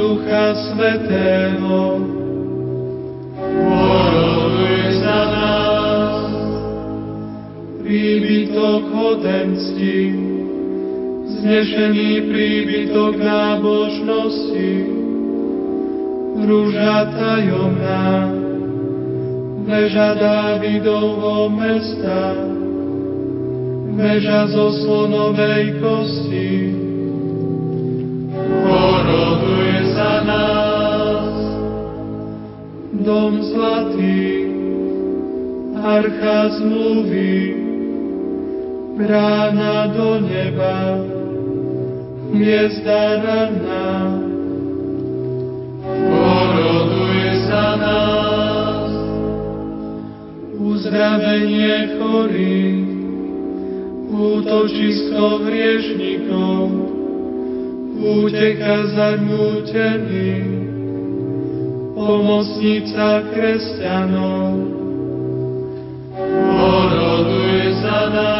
Ducha Svetého. Poroduj za nás, príbytok hodensti, znešený príbytok nábožnosti, rúža tajomná, veža Dávidovho mesta, veža zo slonovej kosti. Dom zlatý, archa zmluvy, brána do neba, hviezda ranná, za nás. Uzdravenie chorých, útočisko hriešnikov, úteka zarmútených, pomocnica kresťanov. Poroduj za nás.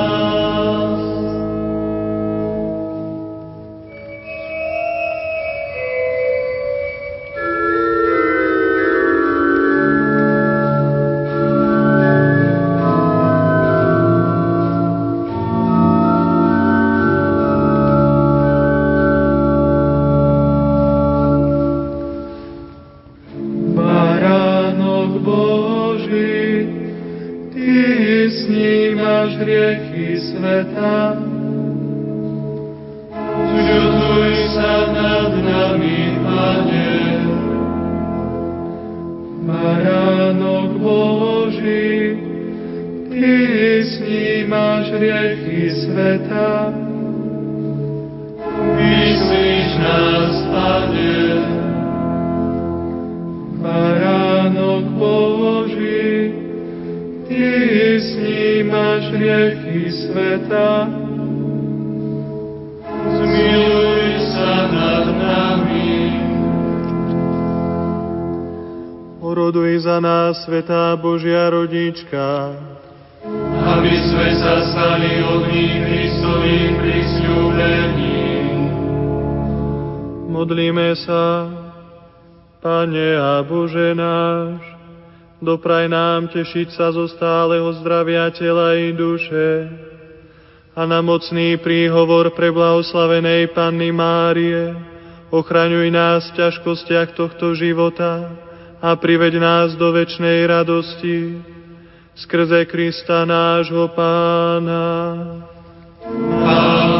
dopraj nám tešiť sa zo stáleho zdravia tela i duše a na mocný príhovor pre blahoslavenej Panny Márie ochraňuj nás v ťažkostiach tohto života a priveď nás do väčšnej radosti skrze Krista nášho Pána. Amen.